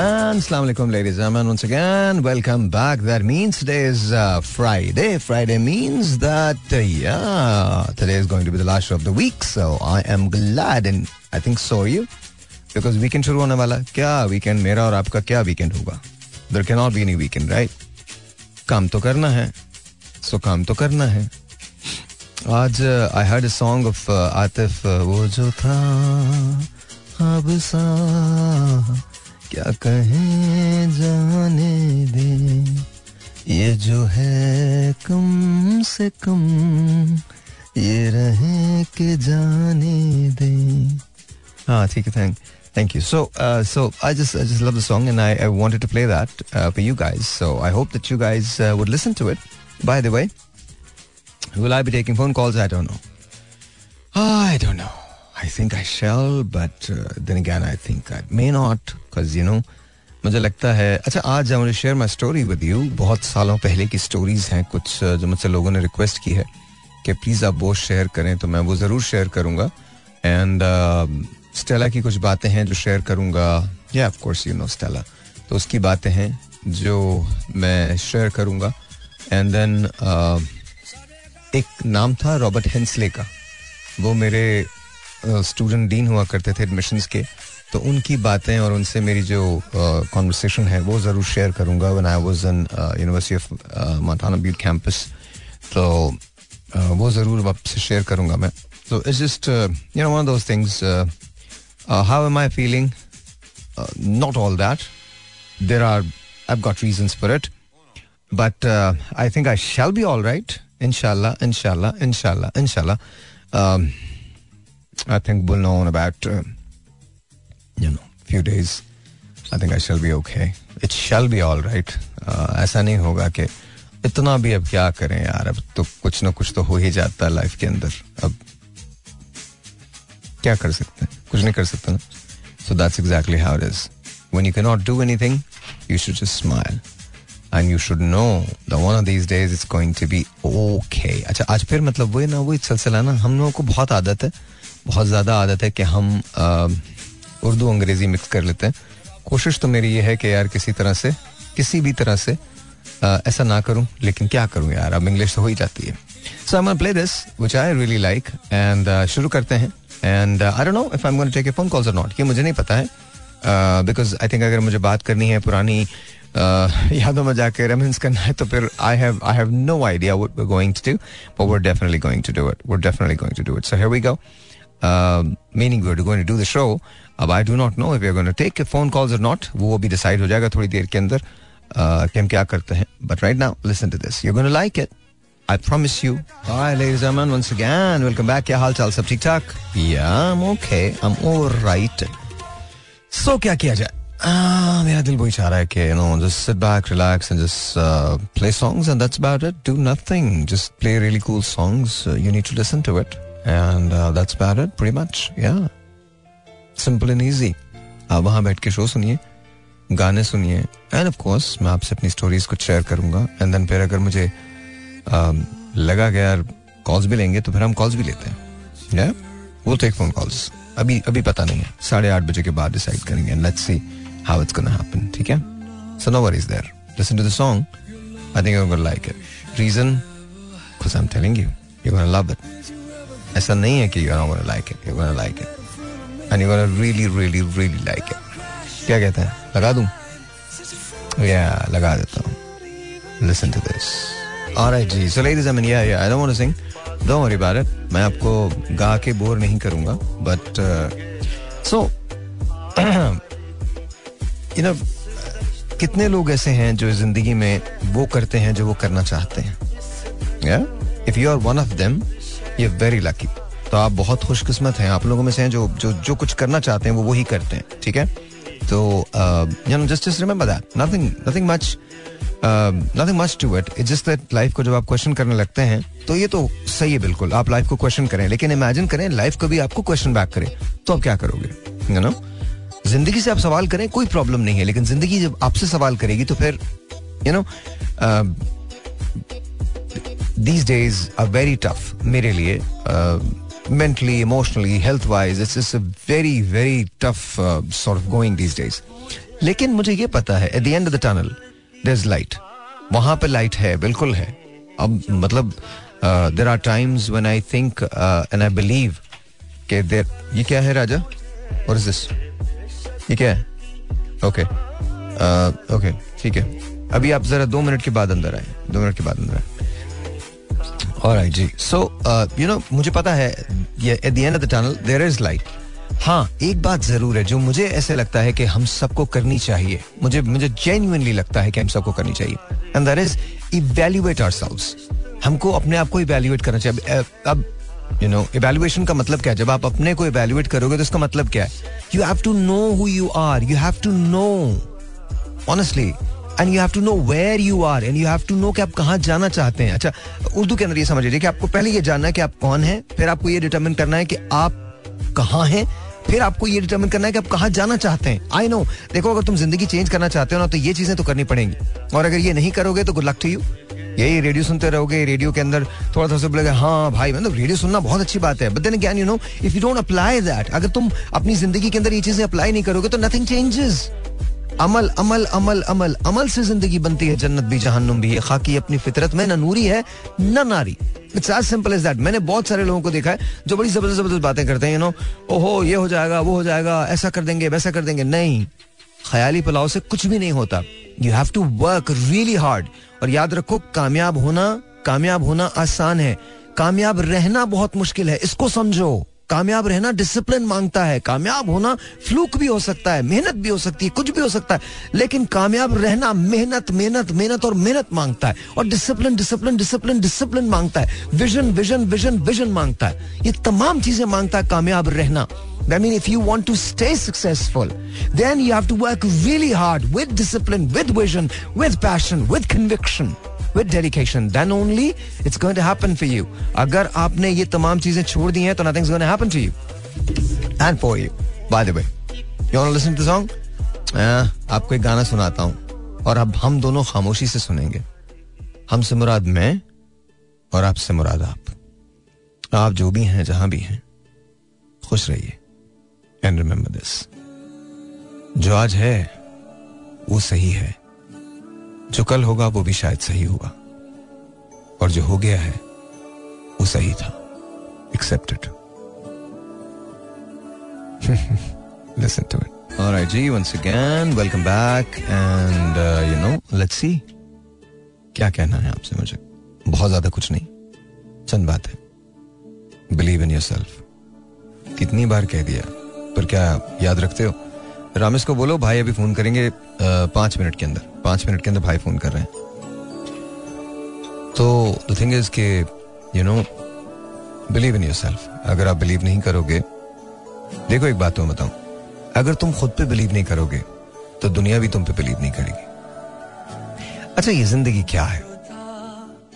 And Assalamu alaikum, ladies and gentlemen. Once again, welcome back. That means today is uh, Friday. Friday means that, uh, yeah, today is going to be the last show of the week. So I am glad and I think so are you. Because weekend शुरू होने वाला क्या weekend मेरा और आपका क्या weekend होगा there can not be any weekend right काम तो करना है सो so, काम तो करना है आज I heard a song of Atif वो जो था अब सा क्या कहे जाने दे ये जो है कम से कम ये रहे के जाने दे हाँ ठीक है thank Thank you. So, uh, so I just I just love the song, and I, I wanted to play that uh, for you guys. So I hope that you guys uh, would listen to it. By the way, will I be taking phone calls? I don't know. I don't know. I think I shall, but uh, then again, I think I may not. Because you know मुझे लगता है अच्छा आज I share my story with you बहुत सालों पहले की stories हैं कुछ uh, जो मुझसे लोगों ने रिक्वेस्ट की है कि प्लीज़ आप वो शेयर करें तो मैं वो ज़रूर शेयर करूंगा एंड स्टेला um, की कुछ बातें हैं जो शेयर करूँगा या of course you know Stella तो उसकी बातें हैं जो मैं शेयर करूँगा एंड देन एक नाम था रॉबर्ट हेंसले का वो मेरे स्टूडेंट uh, डीन हुआ करते थे एडमिशन्स के तो उनकी बातें और उनसे मेरी जो कॉन्वर्सेशन है वो ज़रूर शेयर करूँगा when I was in university of माथाना बीट कैंपस तो वो ज़रूर आपसे शेयर करूँगा मैं तो it's just you know one those things how am I feeling not all that there are I got reasons for it but I think I shall be all right इनशाला इनशाला inshallah, inshallah, I think bull no we'll know you know few days I think I shall be okay it shall be all right ऐसा नहीं होगा कि इतना भी अब क्या करें यार अब तो कुछ ना कुछ तो हो ही जाता है लाइफ के अंदर अब क्या कर सकते हैं कुछ नहीं कर सकते ना so that's exactly how it is when you cannot do anything, you should just smile. And you should know that one of these days it's going to be okay. अच्छा आज फिर मतलब वही ना वही सिलसिला ना हम लोगों को बहुत आदत है बहुत ज़्यादा आदत है कि हम उर्दू अंग्रेजी मिक्स कर लेते हैं कोशिश तो मेरी ये है कि यार किसी तरह से किसी भी तरह से आ, ऐसा ना करूं लेकिन क्या करूं यार अब इंग्लिश तो हो ही जाती है so I play this which I really like and शुरू करते हैं and I don't know if I am going to take a phone calls और नॉट ये मुझे नहीं पता है बिकॉज आई थिंक अगर मुझे बात करनी है पुरानी uh, यादों में जाके रेमेंस करना है तो फिर I have I have no idea what we going to do but we definitely going to do it we definitely going to do it so here we go meaning we are going to do the show अब I do not know if you gonna take phone calls और not वो भी decide हो जाएगा थोड़ी देर के अंदर कि हम क्या करते हैं but right now listen to this you gonna like it I promise you hi ladies and once again welcome back क्या हाल चाल सब ठीक ठाक yeah I am okay I am alright so क्या किया जाए Ah, मेरा दिल वही चाह रहा है कि you know just sit back relax and just play songs and that's about it do nothing just play really cool songs you need to listen to it and that's about it pretty much yeah simple and easy आप वहां बैठ के show सुनिए गाने सुनिए end of course मैं आपसे अपनी स्टोरीज कुछ शेयर करूंगा एंड देन फिर अगर मुझे आ, लगा गया यार कॉल्स भी लेंगे तो फिर हम कॉल्स भी लेते हैं या वो टेक फोन कॉल्स अभी अभी पता नहीं है साढ़े आठ बजे के बाद डिसाइड करेंगे let's see how it's gonna happen ठीक है so no worries there listen to the song I think you like it reason because I am telling you you gonna love it ऐसा नहीं है कि you are gonna like it you gonna like it and you really really really like it क्या कहते हैं लगा दूं या yeah, लगा देता हूं लिसन टू दिस ऑलराइट जी so ladies I mean yeah yeah I don't want to sing don't worry about it मैं आपको गा के बोर नहीं करूंगा बट सो यू नो कितने लोग ऐसे हैं जो जिंदगी में वो करते हैं जो वो करना चाहते हैं if you are one of them you very lucky तो आप बहुत खुशकिस्मत हैं आप लोगों में से हैं जो जो जो कुछ करना चाहते हैं वो वही करते हैं ठीक है तो you know just just remember that nothing nothing much nothing much to it it's just that life को जब आप क्वेश्चन करने लगते हैं तो ये तो सही है बिल्कुल आप लाइफ को क्वेश्चन करें लेकिन इमेजिन करें लाइफ कभी आपको क्वेश्चन बैक करे तो आप क्या करोगे यू नो जिंदगी से आप सवाल करें कोई प्रॉब्लम नहीं है लेकिन जिंदगी जब आपसे सवाल करेगी तो फिर you know these days are very tough मेरे लिए uh, mentally, emotionally health wise it's it's very, very very tough sort of going these days लेकिन मुझे ये पता है at the end of the tunnel there is light वहां पे light है बिल्कुल है अब मतलब there are times when I think and I believe के देर ये क्या है राजा और इज दिस ये क्या है ओके ओके uh, ठीक है अभी आप जरा दो मिनट के बाद अंदर आए दो मिनट के बाद अंदर आए ऑलराइट जी सो यू नो मुझे पता है ये at the end of the tunnel there is light हाँ एक बात जरूर है जो मुझे ऐसे लगता है कि हम सबको करनी चाहिए मुझे मुझे जेन्यूनली लगता है कि हम सबको करनी चाहिए and that is evaluate ourselves हमको अपने आप को इवेल्युएट करना चाहिए अब यू नो इवेल्युएशन का मतलब क्या है जब आप अपने को इवेल्युएट करोगे तो इसका मतलब क्या है you have to know who you are you have to know honestly and you have to know where you are and you have to know कि आप कहाँ जाना चाहते हैं अच्छा उर्दू के अंदर ये समझ लीजिए कि आपको पहले ये जानना है कि आप कौन हैं फिर आपको ये डिटर्मिन करना है कि आप कहाँ हैं फिर आपको ये डिटर्मिन करना है कि आप कहाँ जाना चाहते हैं आई नो देखो अगर तुम जिंदगी चेंज करना चाहते हो ना तो ये चीजें तो करनी पड़ेंगी और अगर ये नहीं करोगे तो गुड लक टू यू यही रेडियो सुनते रहोगे रेडियो के अंदर थोड़ा थोड़ा सा लगे हाँ भाई मतलब रेडियो सुनना बहुत अच्छी बात है but then again you know if you don't apply that अगर तुम अपनी जिंदगी के अंदर ये चीजें अप्लाई नहीं करोगे तो नथिंग चेंजेस अमल अमल अमल अमल अमल से जिंदगी बनती है जन्नत भी जहन्नुम भी है खाकी अपनी फितरत में ना नूरी है ना नारी it's as simple as that मैंने बहुत सारे लोगों को देखा है जो बड़ी जबरदस्त जबरदस्त बातें करते हैं यू नो ओहो ये हो जाएगा वो हो जाएगा ऐसा कर देंगे वैसा कर देंगे नहीं ख्याली पुलाव से कुछ भी नहीं होता you have to work really hard और याद रखो कामयाब होना कामयाब होना आसान है कामयाब रहना बहुत मुश्किल है इसको समझो कामयाब रहना डिसिप्लिन मांगता है कामयाब होना फ्लूक भी हो सकता है मेहनत भी हो सकती है कुछ भी हो सकता है लेकिन कामयाब रहना मेहनत मेहनत मेहनत और मेहनत मांगता है और डिसिप्लिन डिसिप्लिन डिसिप्लिन डिसिप्लिन मांगता है विजन विजन विजन विजन मांगता है ये तमाम चीजें मांगता है कामयाब रहना I mean, if you want to stay successful, then you have to work really hard with discipline, with vision, with passion, with conviction. With dedication then only it's going to happen for you अगर आपने ये तमाम चीजें छोड़ दी हैं तो nothing is going to happen to you and for you by the way you all listen to song आपको एक गाना सुनाता हूं और अब हम दोनों खामोशी से सुनेंगे हम से मुराद मैं और आप से मुराद आप आप जो भी हैं जहां भी हैं खुश रहिए एंड रिमेंबर दिस जो आज है वो सही है जो कल होगा वो भी शायद सही होगा और जो हो गया है वो सही था accepted listen to it All right, ji once again welcome back and you know let's see क्या कहना है आपसे मुझे बहुत ज्यादा कुछ नहीं चंद बात है बिलीव इन योर सेल्फ कितनी बार कह दिया पर क्या याद रखते हो रामेश को बोलो भाई अभी फोन करेंगे पांच मिनट के अंदर पांच मिनट के अंदर भाई फ़ोन कर रहे हैं तो द थिंग इज़ के you know believe in yourself अगर आप बिलीव नहीं करोगे देखो एक बात तो मैं बताऊं अगर तुम खुद पे बिलीव नहीं करोगे तो दुनिया भी तुम पे बिलीव नहीं करेगी अच्छा ये जिंदगी क्या है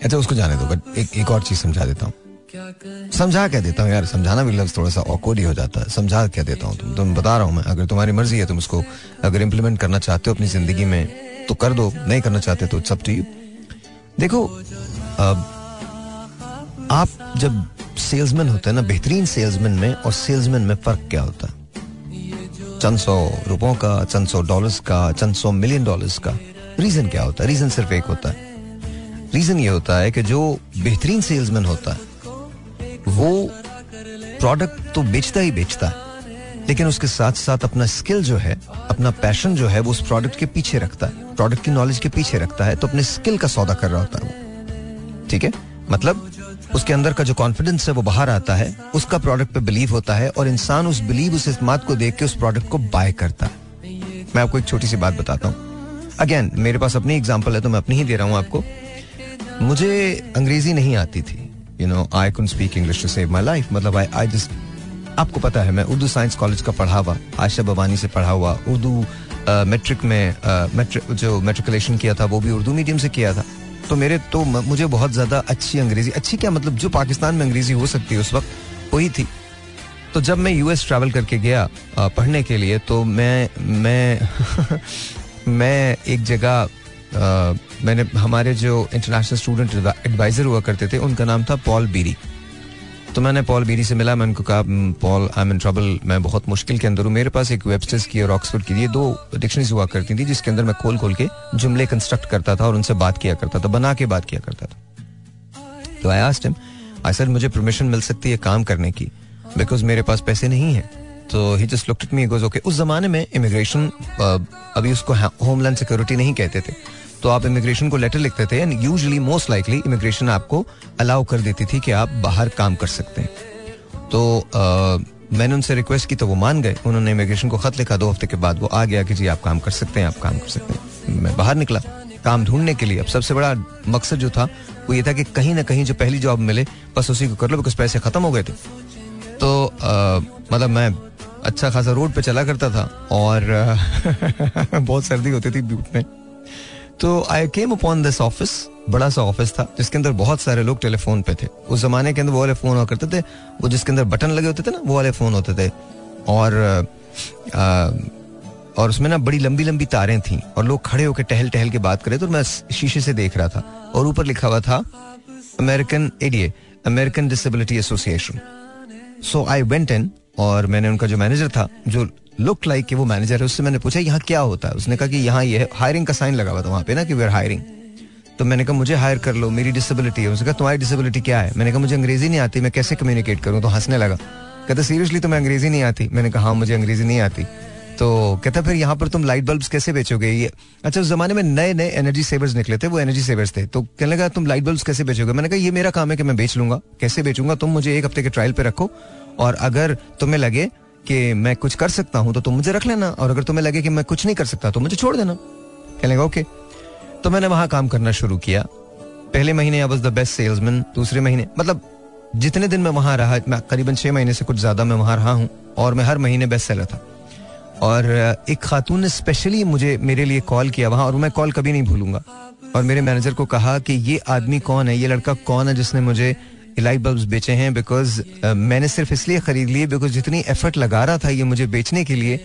अच्छा उसको जाने दो बट एक एक और चीज समझा देता हूँ समझा क्या देता हूँ यार समझाना भी लफ्ज थोड़ा सा ऑकवर्ड ही हो जाता है समझा क्या देता हूँ तुम तुम बता रहा हूँ मैं अगर तुम्हारी मर्जी है तुम उसको अगर इम्प्लीमेंट करना चाहते हो अपनी जिंदगी में तो कर दो नहीं करना चाहते तो सब टू देखो अब आप जब सेल्समैन होते हैं ना बेहतरीन सेल्समैन में और सेल्समैन में फर्क क्या होता है चंद सौ रुपयों का चंद सौ डॉलर्स का चंद सौ मिलियन डॉलर्स का रीजन क्या होता है रीजन सिर्फ एक होता है रीजन ये होता है कि जो बेहतरीन सेल्समैन होता है वो प्रोडक्ट तो बेचता ही बेचता है लेकिन उसके साथ साथ अपना स्किल जो है अपना पैशन जो है वो उस प्रोडक्ट के पीछे रखता है प्रोडक्ट की नॉलेज के पीछे रखता है तो अपने स्किल का सौदा कर रहा होता है वो ठीक है मतलब उसके अंदर का जो कॉन्फिडेंस है वो बाहर आता है उसका प्रोडक्ट पे बिलीव होता है और इंसान उस बिलीव उस इस्मात को देख के उस प्रोडक्ट को बाय करता है मैं आपको एक छोटी सी बात बताता हूँ अगेन मेरे पास अपनी एग्जाम्पल है तो मैं अपनी ही दे रहा हूँ आपको मुझे अंग्रेजी नहीं आती थी you know I can't speak English to save my life मतलब आई आई जस्ट आपको पता है मैं उर्दू साइंस कॉलेज का पढ़ा हुआ आयशा भवानी से पढ़ा हुआ उर्दू मेट्रिक में मेट्रिक जो मेट्रिकुलेशन किया था वो भी उर्दू मीडियम से किया था तो मेरे तो मुझे बहुत ज़्यादा अच्छी अंग्रेज़ी अच्छी क्या मतलब जो पाकिस्तान में अंग्रेज़ी हो सकती है उस वक्त वही थी तो जब मैं यूएस ट्रैवल करके गया पढ़ने के लिए तो मैं मैं मैं एक जगह मैंने हमारे जो इंटरनेशनल स्टूडेंट एडवाइज़र हुआ करते थे उनका नाम था पॉल बीरी तो मैंने पॉल बीरी से मिला मैंने उनको कहा Paul I am in trouble मैं बहुत मुश्किल के अंदर हूँ मेरे पास एक वेबसाइट की और ऑक्सफोर्ड की ये दो डिक्शनरीज हुआ करती थी जिसके अंदर मैं खोल खोल के जुमले कंस्ट्रक्ट करता था और उनसे बात किया करता था बना के बात किया करता था तो I asked him I sir मुझे परमिशन मिल सकती है काम करने की बिकॉज मेरे पास पैसे नहीं है तो he just looked me goes okay उस जमाने में इमिग्रेशन अभी उसको होमलैंड सिक्योरिटी नहीं कहते थे तो आप इमिग्रेशन को लेटर लिखते थे and usually most likely immigration आपको अलाउ कर देती थी कि आप बाहर काम कर सकते हैं तो आ, मैंने उनसे रिक्वेस्ट की तो वो मान गए उन्होंने इमिग्रेशन को खत लिखा दो हफ्ते के बाद वो आ गया कि जी आप काम कर सकते हैं आप काम कर सकते हैं मैं बाहर निकला काम ढूंढने के लिए अब सबसे बड़ा मकसद जो था वो ये था कि कहीं ना कहीं जो पहली जॉब मिले बस उसी को कर लो बिकॉज पैसे खत्म हो गए थे तो आ, मतलब मैं अच्छा खासा रोड पे चला करता था और बहुत सर्दी होती थी बूट में तो I came upon this office बड़ा सा ऑफिस था जिसके अंदर बहुत सारे लोग टेलीफोन पे थे उस जमाने के अंदर वो वाले फोन हुआ करते थे वो जिसके अंदर बटन लगे होते थे ना वो वाले फोन होते थे और आ, और उसमें ना बड़ी लंबी लंबी तारें थी और लोग खड़े होकर टहल टहल के बात करे तो मैं शीशे से देख रहा था और ऊपर लिखा हुआ था American ADA American disability association so I went in और मैंने उनका जो मैनेजर था जो लुक लाइक कि वो मैनेजर है उससे मैंने पूछा यहाँ क्या होता है उसने कहा कि यहाँ ये हायरिंग का साइन लगा हुआ था वहाँ पे ना कि वी आर हायरिंग तो मैंने कहा मुझे हायर कर लो मेरी डिसेबिलिटी है उसने कहा तुम्हारी डिसेबिलिटी क्या है मैंने कहा मुझे अंग्रेजी नहीं आती मैं कैसे कम्युनिकेट करूँ तो हंसने लगा कहता सीरियसली तुम्हें अंग्रेजी नहीं आती मैंने कहा हाँ मुझे अंग्रेजी नहीं आती तो कहता फिर यहाँ पर तुम लाइट बल्ब कैसे बेचोगे ये अच्छा उस जमाने में नए नए एनर्जी सेवर्स निकले थे वो एनर्जी सेवर्स थे तो कहने लगा तुम लाइट बल्ब कैसे बेचोगे मैंने कहा ये मेरा काम है कि मैं बेच लूंगा कैसे बेचूंगा तुम मुझे एक हफ्ते के ट्रायल पे रखो और अगर तुम्हें लगे कि मैं कुछ कर सकता हूँ तो तुम मुझे रख लेना और अगर तुम्हें लगे कि मैं कुछ नहीं कर सकता तो मुझे छोड़ देना कह लेंगे ओके तो मैंने वहां काम करना शुरू किया पहले महीने I was the best salesman दूसरे महीने मतलब जितने दिन मैं वहां रहा मैं करीबन छह महीने से कुछ ज़्यादा मैं वहां रहा हूँ और मैं हर महीने बेस्ट सेलर था और एक खातून ने स्पेशली मुझे मेरे लिए कॉल किया वहाँ और मैं कॉल कभी नहीं भूलूंगा और मेरे मैनेजर को कहा कि ये आदमी कौन है ये लड़का कौन है जिसने मुझे लाइट बल्ब बेचे हैं बिकॉज uh, मैंने सिर्फ इसलिए खरीद लिए बिकॉज जितनी एफर्ट लगा रहा था ये मुझे बेचने के लिए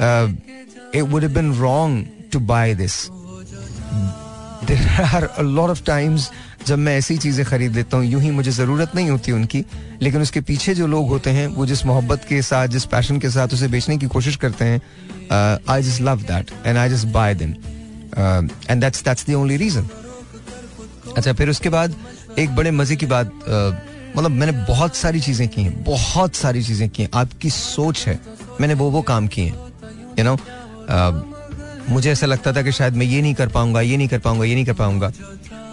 it would been wrong to buy this are a lot of times जब मैं ऐसी चीज़ें खरीद लेता हूँ यूं ही मुझे ज़रूरत नहीं होती उनकी लेकिन उसके पीछे जो लोग होते हैं वो जिस मोहब्बत के साथ जिस पैशन के साथ उसे बेचने की कोशिश करते हैं I just love that and I just buy them and that's that's the only reason अच्छा फिर उसके बाद एक बड़े मजे की बात मतलब मैंने बहुत सारी चीजें की हैं बहुत सारी चीजें की हैं आपकी सोच है मैंने वो वो काम किए हैं यू नो मुझे ऐसा लगता था कि शायद मैं ये नहीं कर पाऊंगा ये नहीं कर पाऊंगा ये नहीं कर पाऊंगा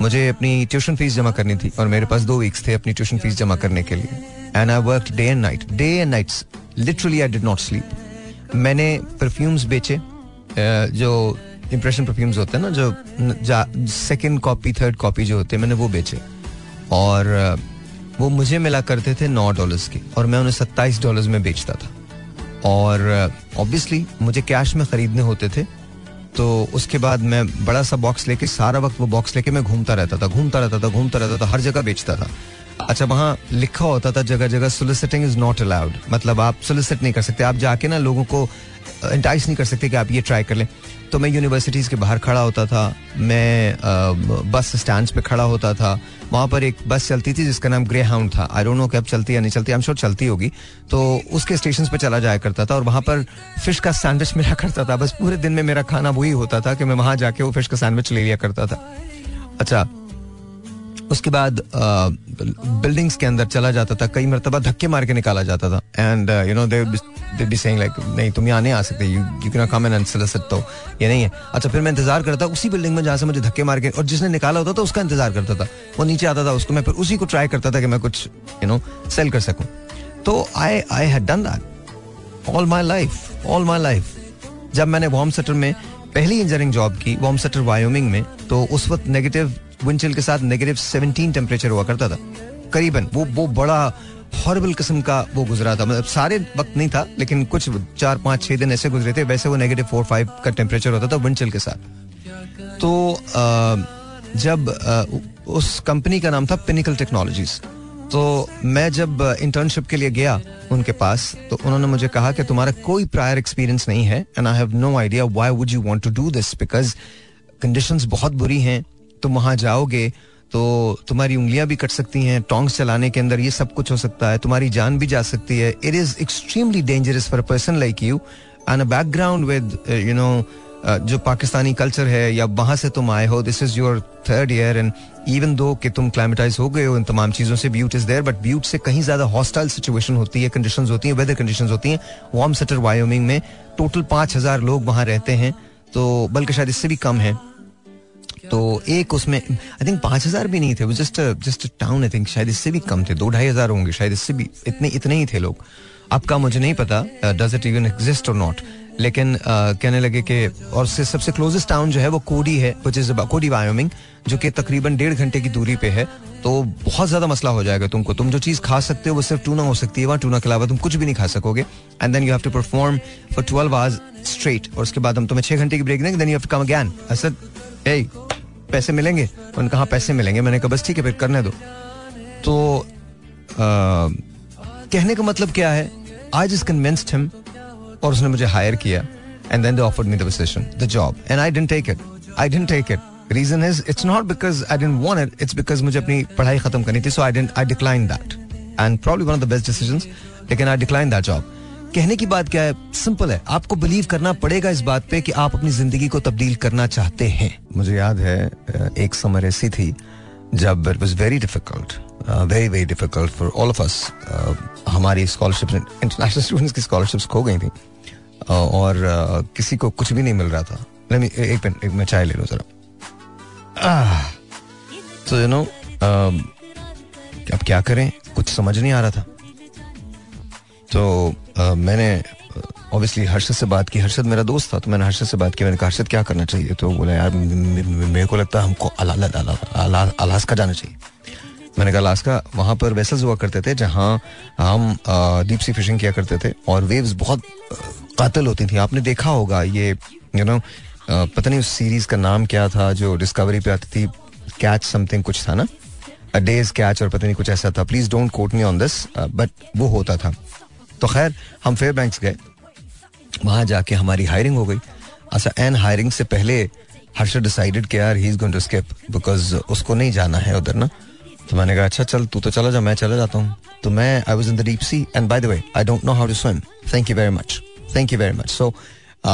मुझे अपनी ट्यूशन फीस जमा करनी थी और मेरे पास दो वीक्स थे अपनी ट्यूशन फीस जमा करने के लिए and I work day and night day and nights literally I did not sleep मैंने परफ्यूम्स बेचे जो इम्प्रेशन परफ्यूम्स होते हैं ना जो सेकेंड कॉपी थर्ड कॉपी जो होते हैं मैंने वो बेचे और वो मुझे मिला करते थे नौ डॉलर्स के और मैं उन्हें सत्ताईस डॉलर्स में बेचता था और ऑब्वियसली मुझे कैश में ख़रीदने होते थे तो उसके बाद मैं बड़ा सा बॉक्स लेके सारा वक्त वो बॉक्स लेके मैं घूमता रहता था घूमता रहता था घूमता रहता था हर जगह बेचता था अच्छा वहाँ लिखा होता था जगह जगह सोलिसिटिंग इज नॉट अलाउड मतलब आप सोलिसिट नहीं कर सकते आप जाके ना लोगों को इंटाइस uh, नहीं कर सकते कि आप ये ट्राई कर लें तो मैं यूनिवर्सिटीज़ के बाहर खड़ा होता था मैं बस uh, स्टैंड पे खड़ा होता था वहाँ पर एक बस चलती थी जिसका नाम ग्रे हाउंड था आई डोंट नो कैब चलती या नहीं चलती आई एम श्योर चलती होगी तो उसके स्टेशन पे चला जाया करता था और वहाँ पर फिश का सैंडविच मिला करता था बस पूरे दिन में मेरा खाना वही होता था कि मैं वहाँ जाके वो फिश का सैंडविच ले लिया करता था अच्छा उसके बाद बिल्डिंग्स uh, के अंदर चला जाता था कई मरतबा धक्के मार के निकाला जाता था and you know they be saying like नहीं तुम यहाँ नहीं आ सकते you you can come and तो ये नहीं है अच्छा फिर मैं इंतजार करता उसी बिल्डिंग में जहाँ से मुझे धक्के मार के और जिसने निकाला होता था उसका इंतजार करता था वो नीचे आता था उसको मैं फिर उसी को ट्राई करता था कि मैं कुछ यू नो सेल कर सकूँ तो I I had done that all my life all my life जब मैंने वॉम सेटर में पहली इंजीनियरिंग जॉब की वॉम सेटर वायोमिंग में तो उस वक्त नेगेटिव विंडचिल के साथ नेगेटिव सेवनटीन टेम्परेचर हुआ करता था करीबन वो वो बड़ा हॉर्बल किस्म का वो गुजरा था मतलब सारे वक्त नहीं था लेकिन कुछ चार पाँच छः दिन ऐसे गुजरे थे वैसे वो नेगेटिव फोर फाइव का टेम्परेचर होता था विंडचिल के साथ तो जब उस कंपनी का नाम था पिनिकल टेक्नोलॉजीज़ तो मैं जब इंटर्नशिप के लिए गया उनके पास तो उन्होंने मुझे कहा कि तुम्हारा कोई प्रायर एक्सपीरियंस नहीं है and I have no idea why would you want to do this because conditions बहुत बुरी हैं तुम वहां जाओगे तो तुम्हारी उंगलियां भी कट सकती हैं टोंग चलाने के अंदर ये सब कुछ हो सकता है तुम्हारी जान भी जा सकती है it is extremely dangerous for person like you and a background with you know जो पाकिस्तानी कल्चर है या वहां से तुम आए हो this is your third year and even though कि तुम क्लाइमेटाइज हो गए हो इन तमाम चीज़ों से beauty is there but beauty से कहीं ज़्यादा हॉस्टाइल सिचुएशन होती है कंडीशन होती है वेदर कंडीशन होती है वार्म सेटर वायोमिंग में टोटल पांच हज़ार लोग वहां रहते हैं तो बल्कि शायद इससे भी कम है तो एक उसमें आई थिंक पांच हज़ार भी नहीं थे वो just just town I think शायद इससे भी कम थे दो ढाई हज़ार होंगे शायद इससे भी इतने इतने ही थे लोग आपका मुझे नहीं पता डज इट इवन एग्जिस्ट और नॉट लेकिन uh, कहने लगे कि और से सबसे क्लोजेस्ट टाउन जो है वो कोडी है विच इज कोडी वायोमिंग जो कि तकरीबन डेढ़ घंटे की दूरी पे है तो बहुत ज्यादा मसला हो जाएगा तुमको तुम जो चीज खा सकते हो वो सिर्फ टूना हो सकती है वहाँ टूना के अलावा तुम कुछ भी नहीं खा सकोगे and then you have to perform for twelve hours straight और उसके बाद हम तुम्हें छह घंटे की ब्रेक देंगे then you have to come again Asad पैसे मिलेंगे उन्होंने कहा हाँ, पैसे मिलेंगे मैंने कहा बस ठीक है फिर करने दो तो कहने का मतलब क्या है आई जस्ट कन्विंस्ड हिम और उसने मुझे हायर किया and then they offered me the position the job and I didn't take it I didn't take it reason is it's not because I didn't want it it's because मुझे अपनी पढ़ाई खत्म करनी थी so I didn't I decline that and probably one of the best decisions लेकिन I decline that job कहने की बात क्या है सिंपल है आपको बिलीव करना पड़ेगा इस बात पे कि आप अपनी जिंदगी को तब्दील करना चाहते हैं मुझे याद है एक समर ऐसी थी जब it was very difficult very very difficult for all of us हमारी स्कॉलरशिप इंटरनेशनल स्टूडेंट्स की स्कॉलरशिप खो गई थी uh, और uh, किसी को कुछ भी नहीं मिल रहा था Let me, एक मिनट एक मैं चाय ले लूँ जरा तो यू नो अब क्या करें कुछ समझ नहीं आ रहा था तो मैंने ऑब्वियसली हर्षद से बात की हर्षद मेरा दोस्त था तो मैंने हर्षद से बात की मैंने कहा हर्षद क्या करना चाहिए तो बोला यार मेरे को लगता है हमको अलास्का जाना चाहिए मैंने कहा अलास्का वहाँ पर वेसल्स हुआ करते थे जहाँ हम डीप सी फिशिंग किया करते थे और वेव्स बहुत कातल होती थी आपने देखा होगा ये यू नो पता नहीं उस सीरीज का नाम क्या था जो डिस्कवरी पे आती थी कैच समथिंग कुछ था ना डेज कैच और पता नहीं कुछ ऐसा था please don't quote me on this but वो होता था तो खैर हम फेयर बैंक्स गए वहाँ जाके हमारी हायरिंग हो गई अच्छा एंड हायरिंग से पहले हर्षद डिसाइडेड कि यार he is going to skip because उसको नहीं जाना है उधर ना तो मैंने कहा अच्छा चल तू तो चला जा मैं चला जाता हूँ तो मैं I was in the deep sea and by the way I don't know how to swim thank you very much thank you very much so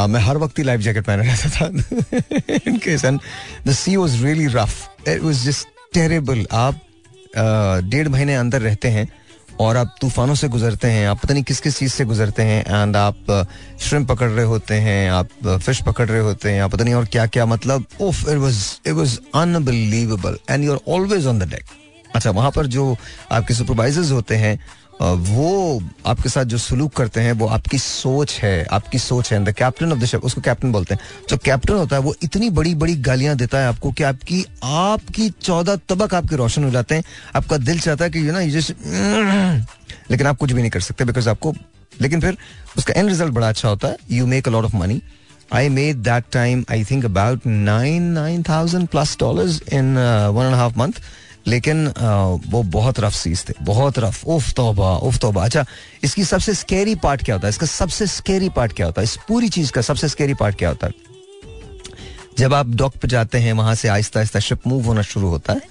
मैं हर वक्त ही लाइफ जैकेट पहने रहता था in case and the sea was really rough it was just terrible आप uh, डेढ़ महीने अंदर रहते हैं और आप तूफानों से गुजरते हैं आप पता नहीं किस किस चीज़ से गुजरते हैं एंड आप श्रिम uh, पकड़ रहे होते हैं आप फिश uh, पकड़ रहे होते हैं आप पता नहीं और क्या क्या मतलब unbelievable and you are always on the deck अच्छा वहां पर जो आपके सुपरवाइजर्स होते हैं वो आपके साथ जो सलूक करते हैं वो आपकी सोच है आपकी सोच है the captain of the ship उसको कैप्टन बोलते हैं जो कैप्टन होता है वो इतनी बड़ी बड़ी गालियां देता है आपको कि आपकी आपकी चौदह तबक आपके रोशन हो जाते हैं आपका दिल चाहता है कि यू ना यू जस्ट लेकिन आप कुछ भी नहीं कर सकते बिकॉज आपको लेकिन फिर उसका एंड रिजल्ट बड़ा अच्छा होता है you make a lot of money I made that time, I think, about nine nine thousand plus dollars in uh, one and a half month. लेकिन वो बहुत रफ सीज थे बहुत रफ उफ तोबा उफ तोबा अच्छा इसकी सबसे स्केरी पार्ट क्या होता है इसका सबसे स्केरी पार्ट क्या होता है इस पूरी चीज़ का सबसे स्केरी पार्ट क्या होता है जब आप डॉक पर जाते हैं वहां से आहिस्ता आहिस्ता शिप मूव होना शुरू होता है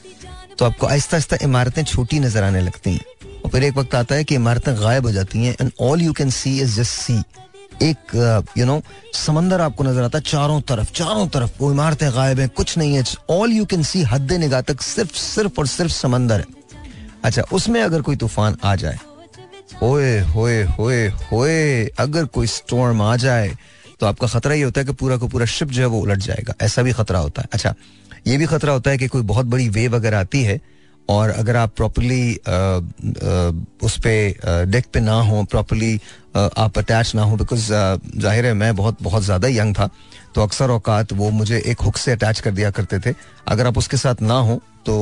तो आपको आहिस्ता आहिस्ता इमारतें छोटी नजर आने लगती हैं और फिर एक वक्त आता है कि इमारतें गायब हो जाती हैं and all you can see is just sea एक यू नो समंदर आपको नजर आता है चारों तरफ चारों तरफ वो इमारतें गायब हैं कुछ नहीं है ऑल यू कैन सी हद निगाह तक सिर्फ सिर्फ और सिर्फ समंदर है अच्छा उसमें अगर कोई तूफान आ जाए होए होए होए होए अगर कोई स्टॉर्म आ जाए तो आपका खतरा ये होता है कि पूरा का पूरा शिप जो है वो उलट जाएगा ऐसा भी खतरा होता है अच्छा ये भी खतरा होता है कि कोई बहुत बड़ी वेव अगर आती है और अगर आप प्रॉपरली उस पर डेक पे ना हो प्रॉपरली आप अटैच ना हो बिकॉज जाहिर है मैं बहुत बहुत ज़्यादा यंग था तो अक्सर औकात वो मुझे एक हुक से अटैच कर दिया करते थे अगर आप उसके साथ ना हो तो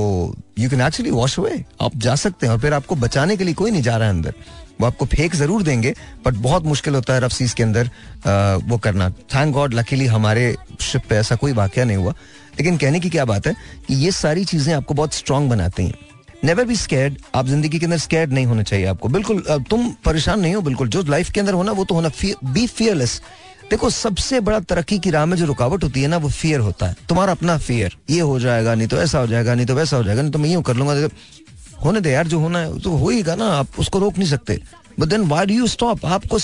you can actually wash away आप जा सकते हैं और फिर आपको बचाने के लिए कोई नहीं जा रहा है अंदर वो आपको फेंक जरूर देंगे बट बहुत मुश्किल होता है रफसीज के अंदर आ, वो करना थैंक गॉड लकीली हमारे शिप पे ऐसा कोई वाक्य नहीं हुआ लेकिन कहने की क्या बात है कि ये सारी चीज़ें आपको बहुत स्ट्रांग बनाती हैं नेवर बी स्कैर्ड आप जिंदगी के अंदर स्कैर्ड नहीं होना चाहिए आपको बिल्कुल तुम परेशान नहीं हो बिल्कुल जो लाइफ के अंदर होना वो तो होना बी फियरलेस देखो सबसे बड़ा तरक्की की राह में जो रुकावट होती है ना वो फियर होता है तुम्हारा अपना फियर ये हो जाएगा नहीं तो ऐसा हो जाएगा नहीं तो वैसा हो जाएगा नहीं तो मैं यूं कर लूंगा तो होने दे यार जो होना है तो हो ही गा ना आप उसको रोक नहीं सकते but then why do you stop आपको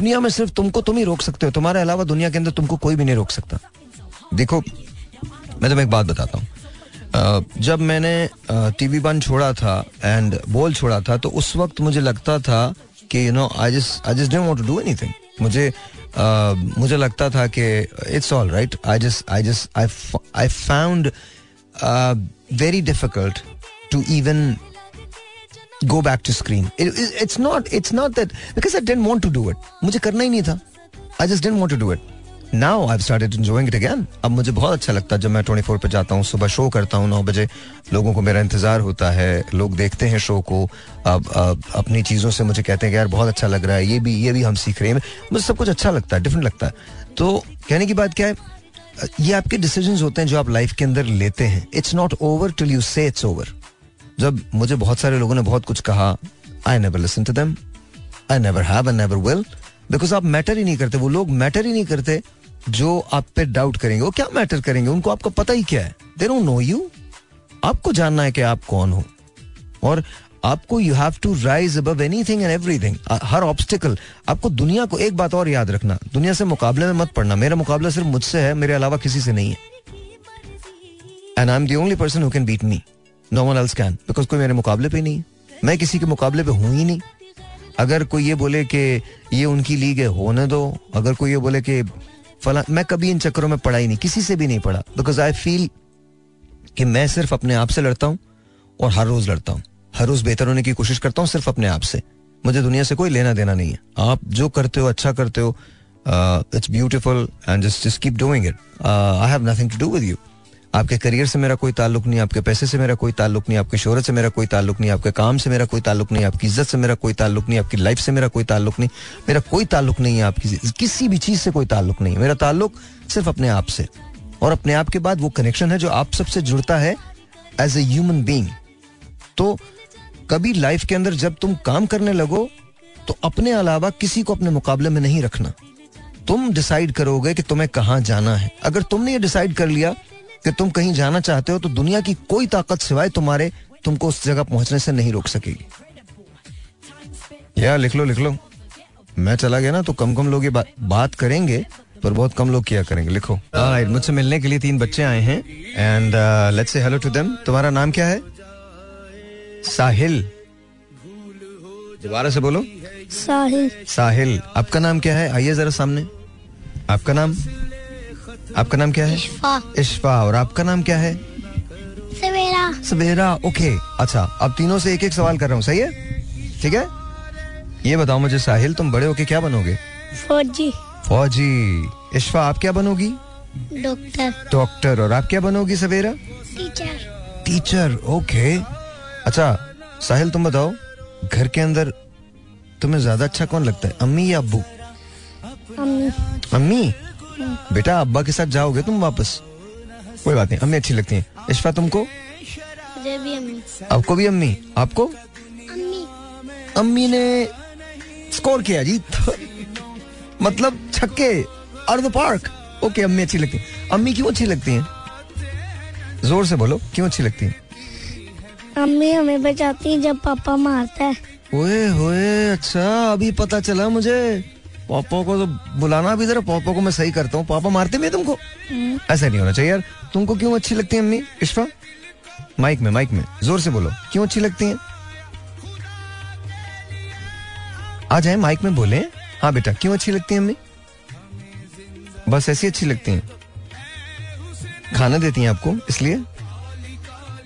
दुनिया में सिर्फ तुमको तुम ही रोक सकते हो तुम्हारे अलावा दुनिया के अंदर तुमको कोई भी नहीं रोक सकता देखो मैं तुम्हें एक बात बताता हूँ जब मैंने टी वी वन छोड़ा था एंड बोल छोड़ा था तो उस वक्त मुझे लगता था कि you know I just I just don't want to do anything मुझे मुझे लगता था कि it's all right I just I just I I found very difficult to even go back to screen it's not it's not that because I didn't want to do it मुझे करना ही नहीं था I just didn't want to do it now I started enjoying it again अब मुझे बहुत अच्छा लगता है जब मैं ट्वेंटी फोर पर जाता हूँ सुबह शो करता हूँ नौ बजे लोगों को मेरा इंतज़ार होता है लोग देखते हैं शो को अब, अब अपनी चीज़ों से मुझे कहते हैं कि यार बहुत अच्छा लग रहा है ये भी ये भी हम सीख रहे हैं मुझे सब कुछ अच्छा लगता है डिफरेंट लगता है तो कहने की बात क्या है ये आपके डिसीजन होते हैं जो आप लाइफ के अंदर लेते हैं it's not over till you say it's over जब मुझे बहुत सारे लोगों ने बहुत कुछ कहा I never listen to them I never have and never will because आप मैटर ही नहीं करते वो लोग मैटर ही नहीं करते जो आप पे डाउट करेंगे वो क्या मैटर करेंगे उनको आपका पता ही क्या है दे डोंट नो यू आपको जानना है कि आप कौन हो और आपको you have to rise above thing and everything her obstacle आपको दुनिया को एक बात और याद रखना दुनिया से मुकाबले में मत पड़ना मेरा मुकाबला सिर्फ मुझसे है मेरे अलावा किसी से नहीं है and I am the only person who can beat me no one else can because कोई मेरे मुकाबले पे नहीं मैं किसी के मुकाबले पे हूं ही नहीं अगर कोई ये बोले कि ये उनकी लीग है होने दो अगर कोई ये बोले कि फला मैं कभी इन चक्करों में पढ़ा ही नहीं किसी से भी नहीं पढ़ा बिकॉज आई फील कि मैं सिर्फ अपने आप से लड़ता हूँ और हर रोज लड़ता हूँ हर रोज बेहतर होने की कोशिश करता हूँ सिर्फ अपने आप से मुझे दुनिया से कोई लेना देना नहीं है आप जो करते हो अच्छा करते हो it's beautiful and just just keep doing it I have nothing to do with you आपके करियर से मेरा कोई ताल्लुक नहीं आपके पैसे से मेरा कोई ताल्लुक नहीं आपके शोहरत से मेरा कोई ताल्लुक नहीं आपके काम से मेरा कोई ताल्लुक नहीं आपकी इज्जत से मेरा कोई ताल्लुक नहीं आपकी लाइफ से मेरा कोई ताल्लुक नहीं मेरा कोई ताल्लुक नहीं है आपकी किसी भी चीज़ से कोई ताल्लुक नहीं मेरा ताल्लुक सिर्फ अपने आप से और अपने आप के बाद वो कनेक्शन है जो आप सबसे जुड़ता है एज ए ह्यूमन बींग तो कभी लाइफ के अंदर जब तुम काम करने लगो तो अपने अलावा किसी को अपने मुकाबले में नहीं रखना तुम डिसाइड करोगे कि तुम्हें कहाँ जाना है अगर तुमने ये डिसाइड कर लिया कि तुम कहीं जाना चाहते हो तो दुनिया की कोई ताकत सिवाय तुम्हारे तुमको उस जगह पहुंचने से नहीं रोक सकेगी यार लिख लो लिख लो मैं चला गया ना तो कम कम लोग ये बा, बात करेंगे पर बहुत कम लोग किया करेंगे लिखो right, मुझसे मिलने के लिए तीन बच्चे आए हैं and let's say hello to them तुम्हारा नाम क्या है साहिल दोबारा से बोलो साहिल साहिल आपका नाम क्या है आइए जरा सामने आपका नाम आपका नाम क्या है इश्फा इश्फा और आपका नाम क्या है सवेरा सवेरा ओके अच्छा अब तीनों से एक एक सवाल कर रहा हूँ सही है ठीक है ये बताओ मुझे साहिल तुम बड़े होके क्या बनोगे फौजी फौजी इश्फा आप क्या बनोगी डॉक्टर डॉक्टर और आप क्या बनोगी सवेरा टीचर टीचर ओके अच्छा साहिल तुम बताओ घर के अंदर तुम्हें ज्यादा अच्छा कौन लगता है अम्मी या अब्बू अम्मी अम्मी बेटा अब्बा के साथ जाओगे तुम वापस कोई बात नहीं अम्मी अच्छी लगती है इश्फा तुमको आपको भी अम्मी आपको अम्मी ने स्कोर किया जी मतलब छक्के पार्क ओके अम्मी अच्छी लगती है अम्मी क्यों अच्छी लगती हैं जोर से बोलो क्यों अच्छी लगती है अम्मी हमें बचाती है जब पापा मारता है ओए होए अच्छा अभी पता चला मुझे पापा को तो बुलाना भी जरा पापा को मैं सही करता हूँ पापा मारते मैं तुमको हम्म। ऐसा नहीं होना चाहिए यार तुमको क्यों अच्छी लगती है अम्मी इश्फा माइक में माइक में जोर से बोलो क्यों अच्छी लगती है आ जाए माइक में बोले हाँ बेटा क्यों अच्छी लगती है अम्मी बस ऐसी अच्छी लगती है खाना देती हैं आपको इसलिए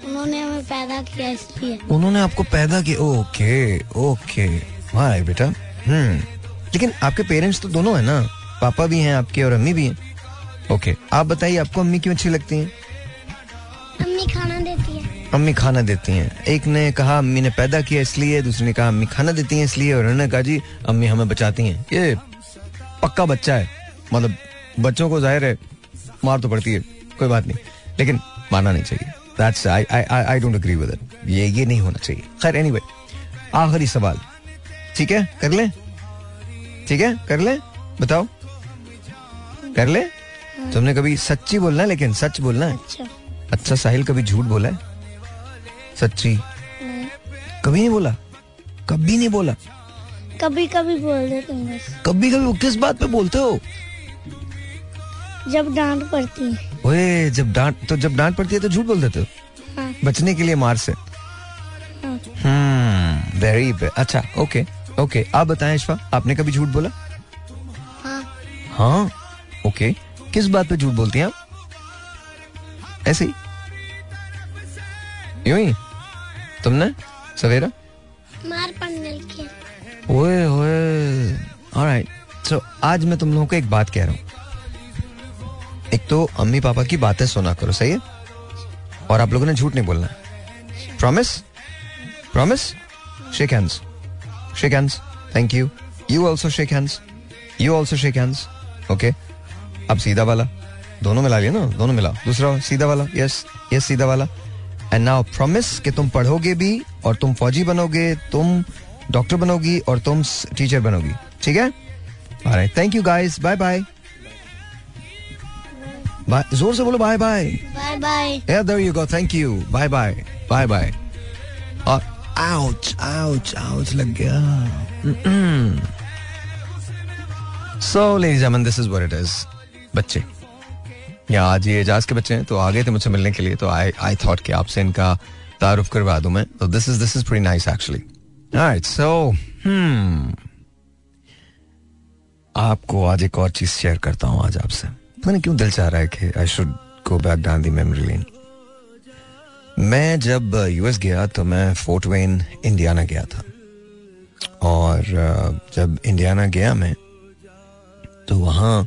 उन्होंने हमें पैदा किया इसलिए उन्होंने आपको पैदा किया ओके ओके बेटा हम्म लेकिन आपके पेरेंट्स तो दोनों है ना पापा भी हैं आपके और अम्मी भी हैं ओके okay. आप बताइए आपको अम्मी क्यों अच्छी लगती हैं अम्मी खाना देती है अम्मी खाना देती हैं एक ने कहा अम्मी ने पैदा किया इसलिए दूसरे ने कहा अम्मी खाना देती हैं इसलिए और उन्होंने कहा जी अम्मी हमें बचाती हैं ये पक्का बच्चा है मतलब बच्चों को जाहिर है मार तो पड़ती है कोई बात नहीं लेकिन मानना नहीं चाहिए that's I I I don't agree with it ये ये नहीं होना चाहिए खैर एनीवे anyway, आखिरी सवाल ठीक है कर लें ठीक है कर ले बताओ कर ले तुमने कभी सच्ची बोलना लेकिन सच बोलना है अच्छा, अच्छा साहिल कभी झूठ बोला है सच्ची नहीं। कभी नहीं बोला कभी नहीं बोला कभी कभी बोल देते तुम कभी कभी किस बात पे बोलते हो जब डांट पड़ती है ओए जब डांट तो जब डांट पड़ती है तो झूठ बोल देते हो हाँ। बचने के लिए मार से हाँ। हम्म अच्छा ओके okay. ओके आप बताएं इशफा आपने कभी झूठ बोला हाँ।, हाँ ओके किस बात पे झूठ बोलती हैं आप ऐसे ही यूं ही तुमने सवेरा मार पड़ने ओए ओए ऑलराइट सो आज मैं तुम लोगों को एक बात कह रहा हूँ एक तो अम्मी पापा की बातें सुना करो सही है और आप लोगों ने झूठ नहीं बोलना promise promise shake hands shake hands thank you you also shake hands you also shake hands okay अब सीधा वाला दोनों मिला लिया ना दोनों मिला दूसरा सीधा वाला यस यस सीधा वाला एंड नाउ प्रॉमिस कि तुम पढ़ोगे भी और तुम फौजी बनोगे तुम डॉक्टर बनोगी और तुम टीचर बनोगी ठीक है thank you guys bye bye जोर से बोलो bye bye bye bye you go thank you bye bye bye bye और आउच आउच आउच लग गया so ladies Aman this is what it is बच्चे या आज ये एजाज के बच्चे हैं तो आ गए थे मुझसे मिलने के लिए तो आई आई थॉट कि आपसे इनका तारुफ करवा दूं मैं तो this is this is pretty nice actually right so आपको आज एक और चीज शेयर करता हूं आज आपसे मैंने क्यों दिल चाह रहा है कि I should go back down the memory lane मैं जब यूएस गया तो मैं फोर्ट वेन इंडियाना गया था और जब इंडियाना गया मैं तो वहाँ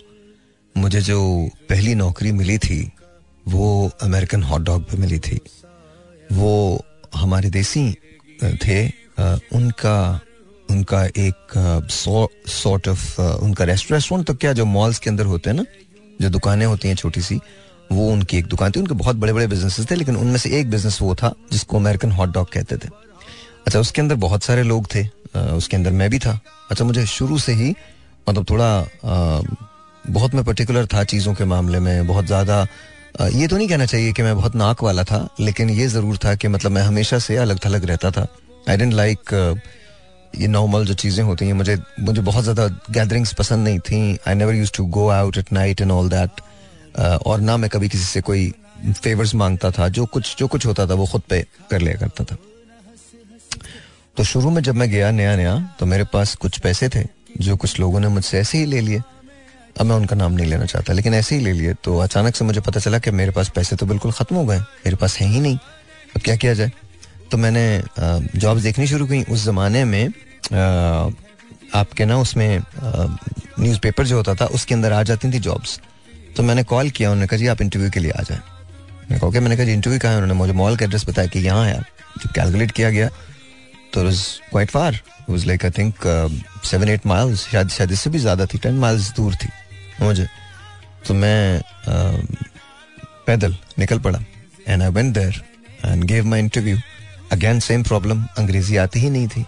मुझे जो पहली नौकरी मिली थी वो अमेरिकन हॉट डॉग पे मिली थी वो हमारे देसी थे उनका उनका एक सॉर्ट ऑफ उनका रेस्टोरेंट तो क्या जो मॉल्स के अंदर होते हैं ना जो दुकानें होती हैं छोटी सी वो उनकी एक दुकान थी उनके बहुत बड़े बड़े बिजनेस थे लेकिन उनमें से एक बिजनेस वो था जिसको अमेरिकन हॉट डॉग कहते थे अच्छा उसके अंदर बहुत सारे लोग थे उसके अंदर मैं भी था अच्छा मुझे शुरू से ही मतलब थोड़ा बहुत मैं पर्टिकुलर था चीज़ों के मामले में बहुत ज़्यादा ये तो नहीं कहना चाहिए कि मैं बहुत नाक वाला था लेकिन ये ज़रूर था कि मतलब मैं हमेशा से अलग थलग रहता था आई डेंट लाइक ये नॉर्मल जो चीज़ें होती हैं मुझे मुझे बहुत ज़्यादा गैदरिंग्स पसंद नहीं थी I never use to go out at night and all that और ना मैं कभी किसी से कोई फेवर्स मांगता था जो कुछ जो कुछ होता था वो खुद पे कर लिया करता था तो शुरू में जब मैं गया नया नया तो मेरे पास कुछ पैसे थे जो कुछ लोगों ने मुझसे ऐसे ही ले लिए अब मैं उनका नाम नहीं लेना चाहता लेकिन ऐसे ही ले लिए तो अचानक से मुझे पता चला कि मेरे पास पैसे तो बिल्कुल ख़त्म हो गए मेरे पास है ही नहीं अब क्या किया जाए तो मैंने जॉब्स देखनी शुरू की उस ज़माने में आपके ना उसमें न्यूज़पेपर जो होता था उसके अंदर आ जाती थी जॉब्स तो मैंने कॉल किया उन्होंने कहा जी आप इंटरव्यू के लिए आ जाए मैंने कहा ओके मैंने कहा जी इंटरव्यू कहा है उन्होंने मुझे मॉल का एड्रेस बताया कि यहाँ आया जब कैलकुलेट किया गया तो is quite far was like I think seven eight miles शायद शायद इससे भी ज़्यादा थी टेन माइल्स दूर थी मुझे तो मैं uh, पैदल निकल पड़ा and I went there and gave my interview again same problem अंग्रेजी आती ही नहीं थी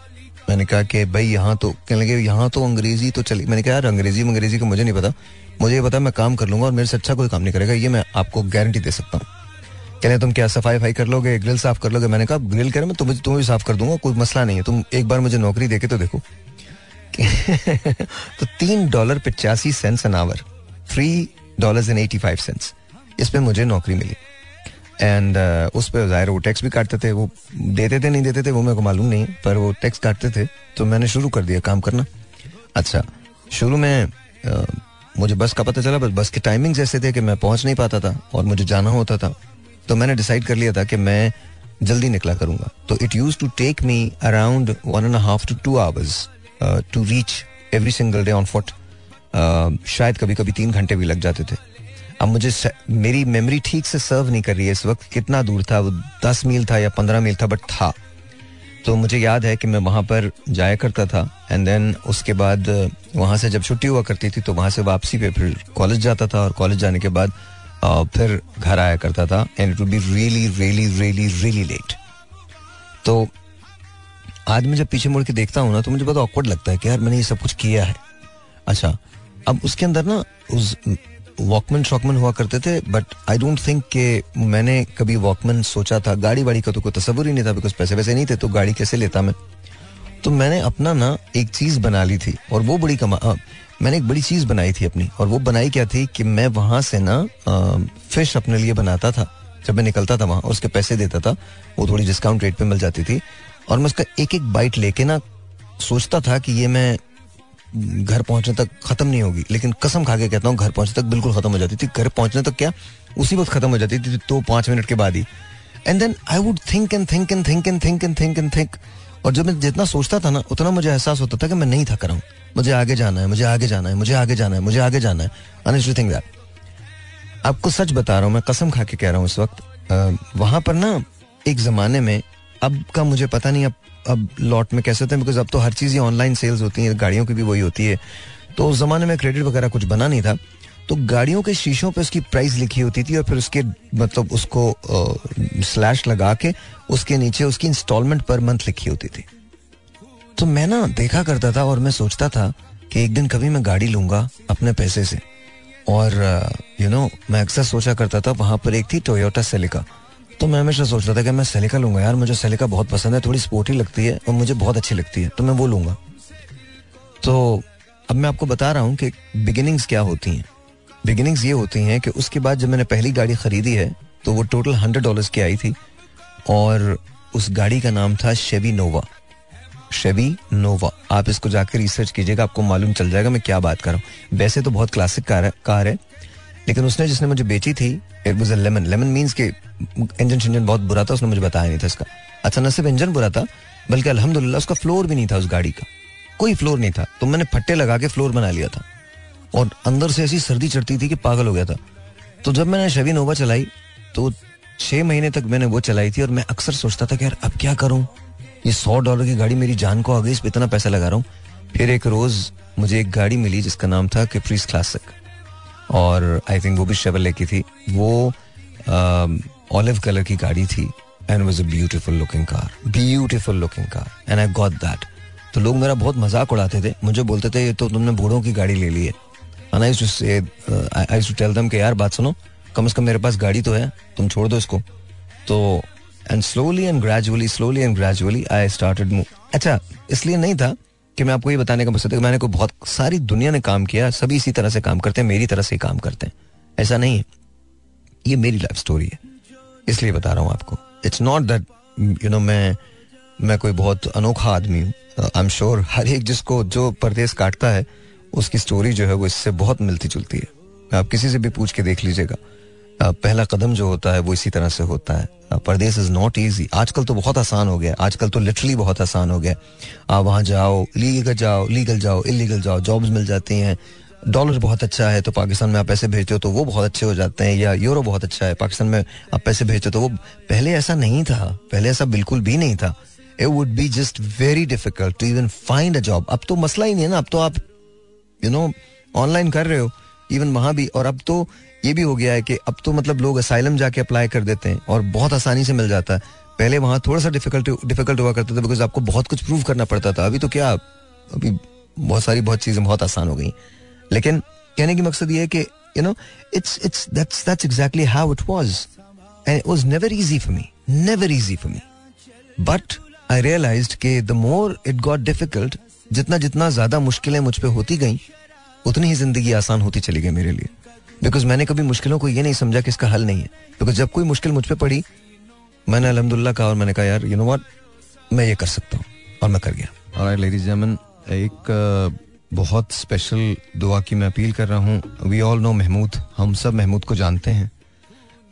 मैंने कहा कि भाई यहाँ तो कहने लगे यहाँ तो अंग्रेजी तो चली मैंने कहा यार अंग्रेजी अंग्रेजी का मुझे नहीं पता मुझे ये पता मैं काम कर लूंगा और मेरे से अच्छा कोई काम नहीं करेगा ये मैं आपको गारंटी दे सकता हूँ कहने तुम क्या सफाई फाई कर लोगे ग्रिल साफ कर लोगे मैंने कहा ग्रिल कर मैं तुम्हें तो तुम्हें भी साफ कर दूंगा कोई मसला नहीं है तुम एक बार मुझे नौकरी दे के तो देखो तो तीन डॉलर पचासी cents an hour three dollar and eighty five cents इस पर मुझे नौकरी मिली एंड uh, उस पर ज़ाहिर वो टैक्स भी काटते थे वो देते थे नहीं देते थे वो मेरे को मालूम नहीं पर वो टैक्स काटते थे तो मैंने शुरू कर दिया काम करना अच्छा शुरू में uh, मुझे बस का पता चला बस बस के टाइमिंग्स ऐसे थे कि मैं पहुंच नहीं पाता था और मुझे जाना होता था तो मैंने डिसाइड कर लिया था कि मैं जल्दी निकला करूंगा तो it use to take me around one and half two two hours to reach every single day on foot शायद कभी कभी तीन घंटे भी लग जाते थे अब मुझे मेरी मेमोरी ठीक से सर्व नहीं कर रही है इस वक्त कितना दूर था वो दस मील था या पंद्रह मील था बट था तो मुझे याद है कि मैं वहाँ पर जाया करता था एंड देन उसके बाद uh, वहाँ से जब छुट्टी हुआ करती थी तो वहाँ से वापसी पे फिर कॉलेज जाता था और कॉलेज जाने के बाद uh, फिर घर आया करता था and it be really really really really late तो आज मैं जब पीछे मुड़ के देखता हूँ ना तो मुझे बहुत ऑकवर्ड लगता है कि यार मैंने ये सब कुछ किया है अच्छा अब उसके अंदर ना उस वॉकमैन शॉकमैन हुआ करते थे बट आई डोंट थिंक कि मैंने कभी वॉकमैन सोचा था गाड़ी वाड़ी का तो कोई तस्वुर ही नहीं था बिकॉज पैसे वैसे नहीं थे तो गाड़ी कैसे लेता मैं तो मैंने अपना ना एक चीज़ बना ली थी और वो बड़ी कमा आ, मैंने एक बड़ी चीज़ बनाई थी अपनी और वो बनाई क्या थी कि मैं वहाँ से ना फिश अपने लिए बनाता था जब मैं निकलता था वहाँ और उसके पैसे देता था वो थोड़ी डिस्काउंट रेट पे मिल जाती थी और मैं उसका एक एक बाइट लेके ना सोचता था कि ये मैं घर पहुंचने तक खत्म नहीं होगी लेकिन कसम खा के कहता हूँ घर पहुंचने तक बिल्कुल खत्म हो जाती थी घर पहुंचने तक क्या उसी वक्त खत्म हो जाती थी तो पांच मिनट के बाद ही and then I would think and think and think and think and think and think और जब मैं जितना सोचता था ना उतना मुझे एहसास होता था कि मैं नहीं थक रहा हूँ मुझे आगे जाना है मुझे आगे जाना है मुझे आगे जाना है मुझे आगे जाना है अनिस्ट थिंक दैट आपको सच बता रहा हूँ मैं कसम खा के कह रहा हूँ इस वक्त वहां पर ना एक ज़माने में अब का मुझे पता नहीं अब अब लॉट में कैसे होते हैं बिकॉज अब तो हर चीज़ ही ऑनलाइन सेल्स होती हैं गाड़ियों की भी वही होती है तो उस ज़माने में क्रेडिट वगैरह कुछ बना नहीं था तो गाड़ियों के शीशों पे उसकी प्राइस लिखी होती थी और फिर उसके मतलब उसको स्लैश लगा के उसके नीचे उसकी इंस्टॉलमेंट पर मंथ लिखी होती थी तो मैं ना देखा करता था और मैं सोचता था कि एक दिन कभी मैं गाड़ी लूंगा अपने पैसे से और यू नो मैं अक्सर सोचा करता था वहां पर एक थी टोयोटा सेलिका तो मैं हमेशा सोचता था कि मैं सेलिका लूंगा यार मुझे सेलिका बहुत पसंद है थोड़ी स्पोर्टी लगती है और मुझे बहुत अच्छी लगती है तो मैं वो लूंगा तो अब मैं आपको बता रहा हूँ कि बिगिनिंग्स क्या होती हैं बिगिनिंग्स ये होती हैं कि उसके बाद जब मैंने पहली गाड़ी खरीदी है तो वो टोटल हंड्रेड डॉलर की आई थी और उस गाड़ी का नाम था शेबी नोवा शेबी नोवा आप इसको जाकर रिसर्च कीजिएगा आपको मालूम चल जाएगा मैं क्या बात कर रहा हूँ वैसे तो बहुत क्लासिक कार है कार है लेकिन उसने जिसने मुझे बेची थी it was lemon lemon means के इंजन शंजन बहुत बुरा था उसने मुझे बताया नहीं था इसका अच्छा न सिर्फ इंजन बुरा था बल्कि अलहमदिल्ला उसका फ्लोर भी नहीं था उस गाड़ी का कोई फ्लोर नहीं था तो मैंने फट्टे लगा के फ्लोर बना लिया था और अंदर से ऐसी सर्दी चढ़ती थी कि पागल हो गया था तो जब मैंने शवी नोवा चलाई तो छह महीने तक मैंने वो चलाई थी और मैं अक्सर सोचता था कि यार अब क्या करूं ये सौ डॉलर की गाड़ी मेरी जान को आ गई इस पर इतना पैसा लगा रहा हूँ फिर एक रोज़ मुझे एक गाड़ी मिली जिसका नाम था कैप्रीज क्लासिक और आई थिंक वो भी शेवरले की थी वो ऑलिव um, कलर की गाड़ी थी and was a beautiful looking car beautiful looking car and I got that तो लोग मेरा बहुत मजाक उड़ाते थे मुझे बोलते थे ये तो तुमने बूढ़ों की गाड़ी ले ली है आई आई टू टेल दम कि यार बात सुनो कम से कम मेरे पास गाड़ी तो है तुम छोड़ दो इसको तो and slowly and gradually slowly and gradually I started move अच्छा इसलिए नहीं था कि मैं आपको ये बताने का मकसद है कि मैंने को बहुत सारी दुनिया ने काम किया सभी इसी तरह से काम करते हैं मेरी तरह से ही काम करते हैं ऐसा नहीं है ये मेरी लाइफ स्टोरी है इसलिए बता रहा हूँ आपको it's not that you know मैं मैं कोई बहुत अनोखा आदमी हूँ आई एम श्योर हर एक जिसको जो परदेश काटता है उसकी स्टोरी जो है वो इससे बहुत मिलती जुलती है आप किसी से भी पूछ के देख लीजिएगा पहला कदम जो होता है वो इसी तरह से होता है परदेश इज़ नॉट ईजी आजकल तो बहुत आसान हो गया आजकल तो लिटरली बहुत आसान हो गया आप वहाँ जाओ लीगल जाओ लीगल जाओ इलीगल जाओ जॉब्स मिल जाती हैं डॉलर बहुत अच्छा है तो पाकिस्तान में आप पैसे भेजते हो तो वो बहुत अच्छे हो जाते हैं या यूरो बहुत अच्छा है पाकिस्तान में आप पैसे भेजते हो तो वो पहले ऐसा नहीं था पहले ऐसा बिल्कुल भी नहीं था it would be just very difficult to even find a job अब तो मसला ही नहीं है ना अब तो आप यू नो ऑनलाइन कर रहे हो इवन वहां भी और अब तो ये भी हो गया है कि अब तो मतलब लोग असाइलम जाके अप्लाई कर देते हैं और बहुत आसानी से मिल जाता है पहले वहाँ थोड़ा सा डिफिकल्ट डिफिकल्ट हुआ करता था बिकॉज आपको बहुत कुछ प्रूव करना पड़ता था अभी तो क्या अभी बहुत सारी बहुत चीज़ें बहुत आसान हो गई लेकिन कहने की मकसद ये है कि you know it's it's that's that's exactly how it was and it was never easy for me never easy for me but I realise के the more it got difficult जितना जितना ज्यादा मुश्किलें मुझ पर होती गई उतनी ही जिंदगी आसान होती चली गई मेरे लिए बिकॉज मैंने कभी मुश्किलों को ये नहीं समझा कि इसका हल नहीं है बिकॉज जब कोई मुश्किल मुझ पर पड़ी मैंने अलहमदुल्ला कहा और मैंने कहा यार यू नो वॉट मैं ये कर सकता हूँ और मैं कर गया और लेडीज जमन एक बहुत स्पेशल दुआ की मैं अपील कर रहा हूँ वी ऑल नो महमूद हम सब महमूद को जानते हैं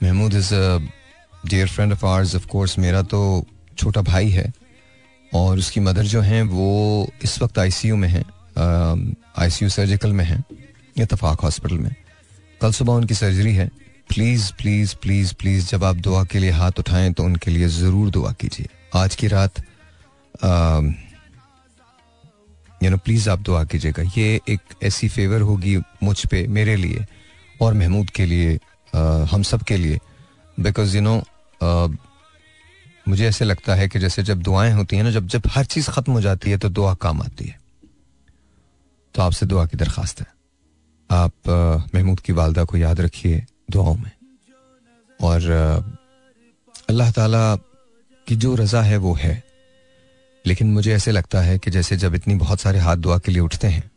Mahmood is a dear friend of ours of course मेरा तो छोटा भाई है और उसकी मदर जो हैं वो इस वक्त आईसीयू में हैं आईसीयू सर्जिकल में हैं इतफाक हॉस्पिटल में कल सुबह उनकी सर्जरी है प्लीज़ प्लीज़ प्लीज़ प्लीज़ जब आप दुआ के लिए हाथ उठाएं तो उनके लिए ज़रूर दुआ कीजिए आज की रात यू नो प्लीज़ आप दुआ कीजिएगा ये एक ऐसी फेवर होगी मुझ पे मेरे लिए और महमूद के लिए आ, हम सब के लिए बिकॉज यू नो मुझे ऐसे लगता है कि जैसे जब दुआएं होती हैं ना जब जब हर चीज़ ख़त्म हो जाती है तो दुआ काम आती है तो आपसे दुआ की दरखास्त है आप महमूद की वालदा को याद रखिए दुआओं में और अल्लाह ताला की जो रज़ा है वो है लेकिन मुझे ऐसे लगता है कि जैसे जब इतनी बहुत सारे हाथ दुआ के लिए उठते हैं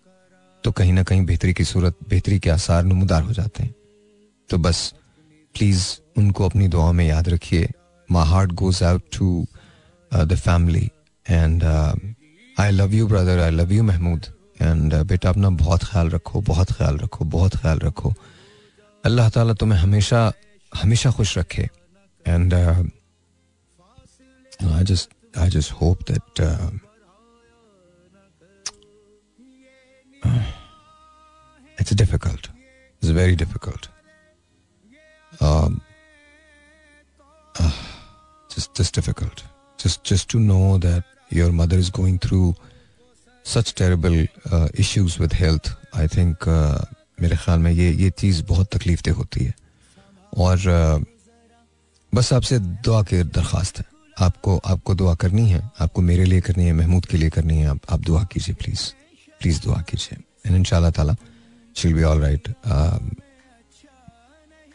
तो कहीं ना कहीं बेहतरी की सूरत बेहतरी के आसार नमदार हो जाते हैं तो बस प्लीज़ उनको अपनी दुआ में याद रखिए my heart goes out to the family and I love you brother I love you Mahmood and uh, बेटा अपना बहुत ख्याल रखो बहुत ख्याल रखो बहुत ख्याल रखो अल्लाह ताला तुम्हें हमेशा हमेशा खुश रखे and I just I just hope that it's difficult it's very difficult just just difficult just just to know that your mother is going such terrible issues with health I think मेरे ख्याल में ये ये चीज़ बहुत तकलीफ दे होती है और uh, बस आपसे दुआ के दरख्वास्त है आपको आपको दुआ करनी है आपको मेरे लिए करनी है महमूद के लिए करनी है आप आप दुआ कीजिए प्लीज़ प्लीज़ दुआ कीजिए एंड इन शाह तिल शिल बी ऑल राइट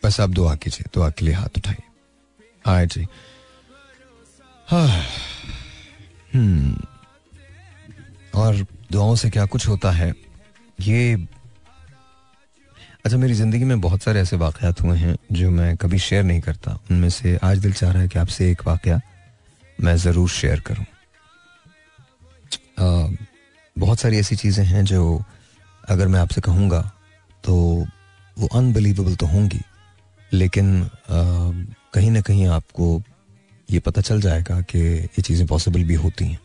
बस आप दुआ कीजिए दुआ के लिए हाथ उठाइए हाँ जी हाँ हम्म और दुआओं से क्या कुछ होता है ये अच्छा मेरी ज़िंदगी में बहुत सारे ऐसे वाक़ात हुए हैं जो मैं कभी शेयर नहीं करता उनमें से आज दिल चाह रहा है कि आपसे एक वाक़ मैं ज़रूर शेयर करूँ बहुत सारी ऐसी चीज़ें हैं जो अगर मैं आपसे कहूँगा तो वो अनबिलीवेबल तो होंगी लेकिन आ, कहीं ना कहीं आपको ये पता चल जाएगा कि ये चीज़ें पॉसिबल भी होती हैं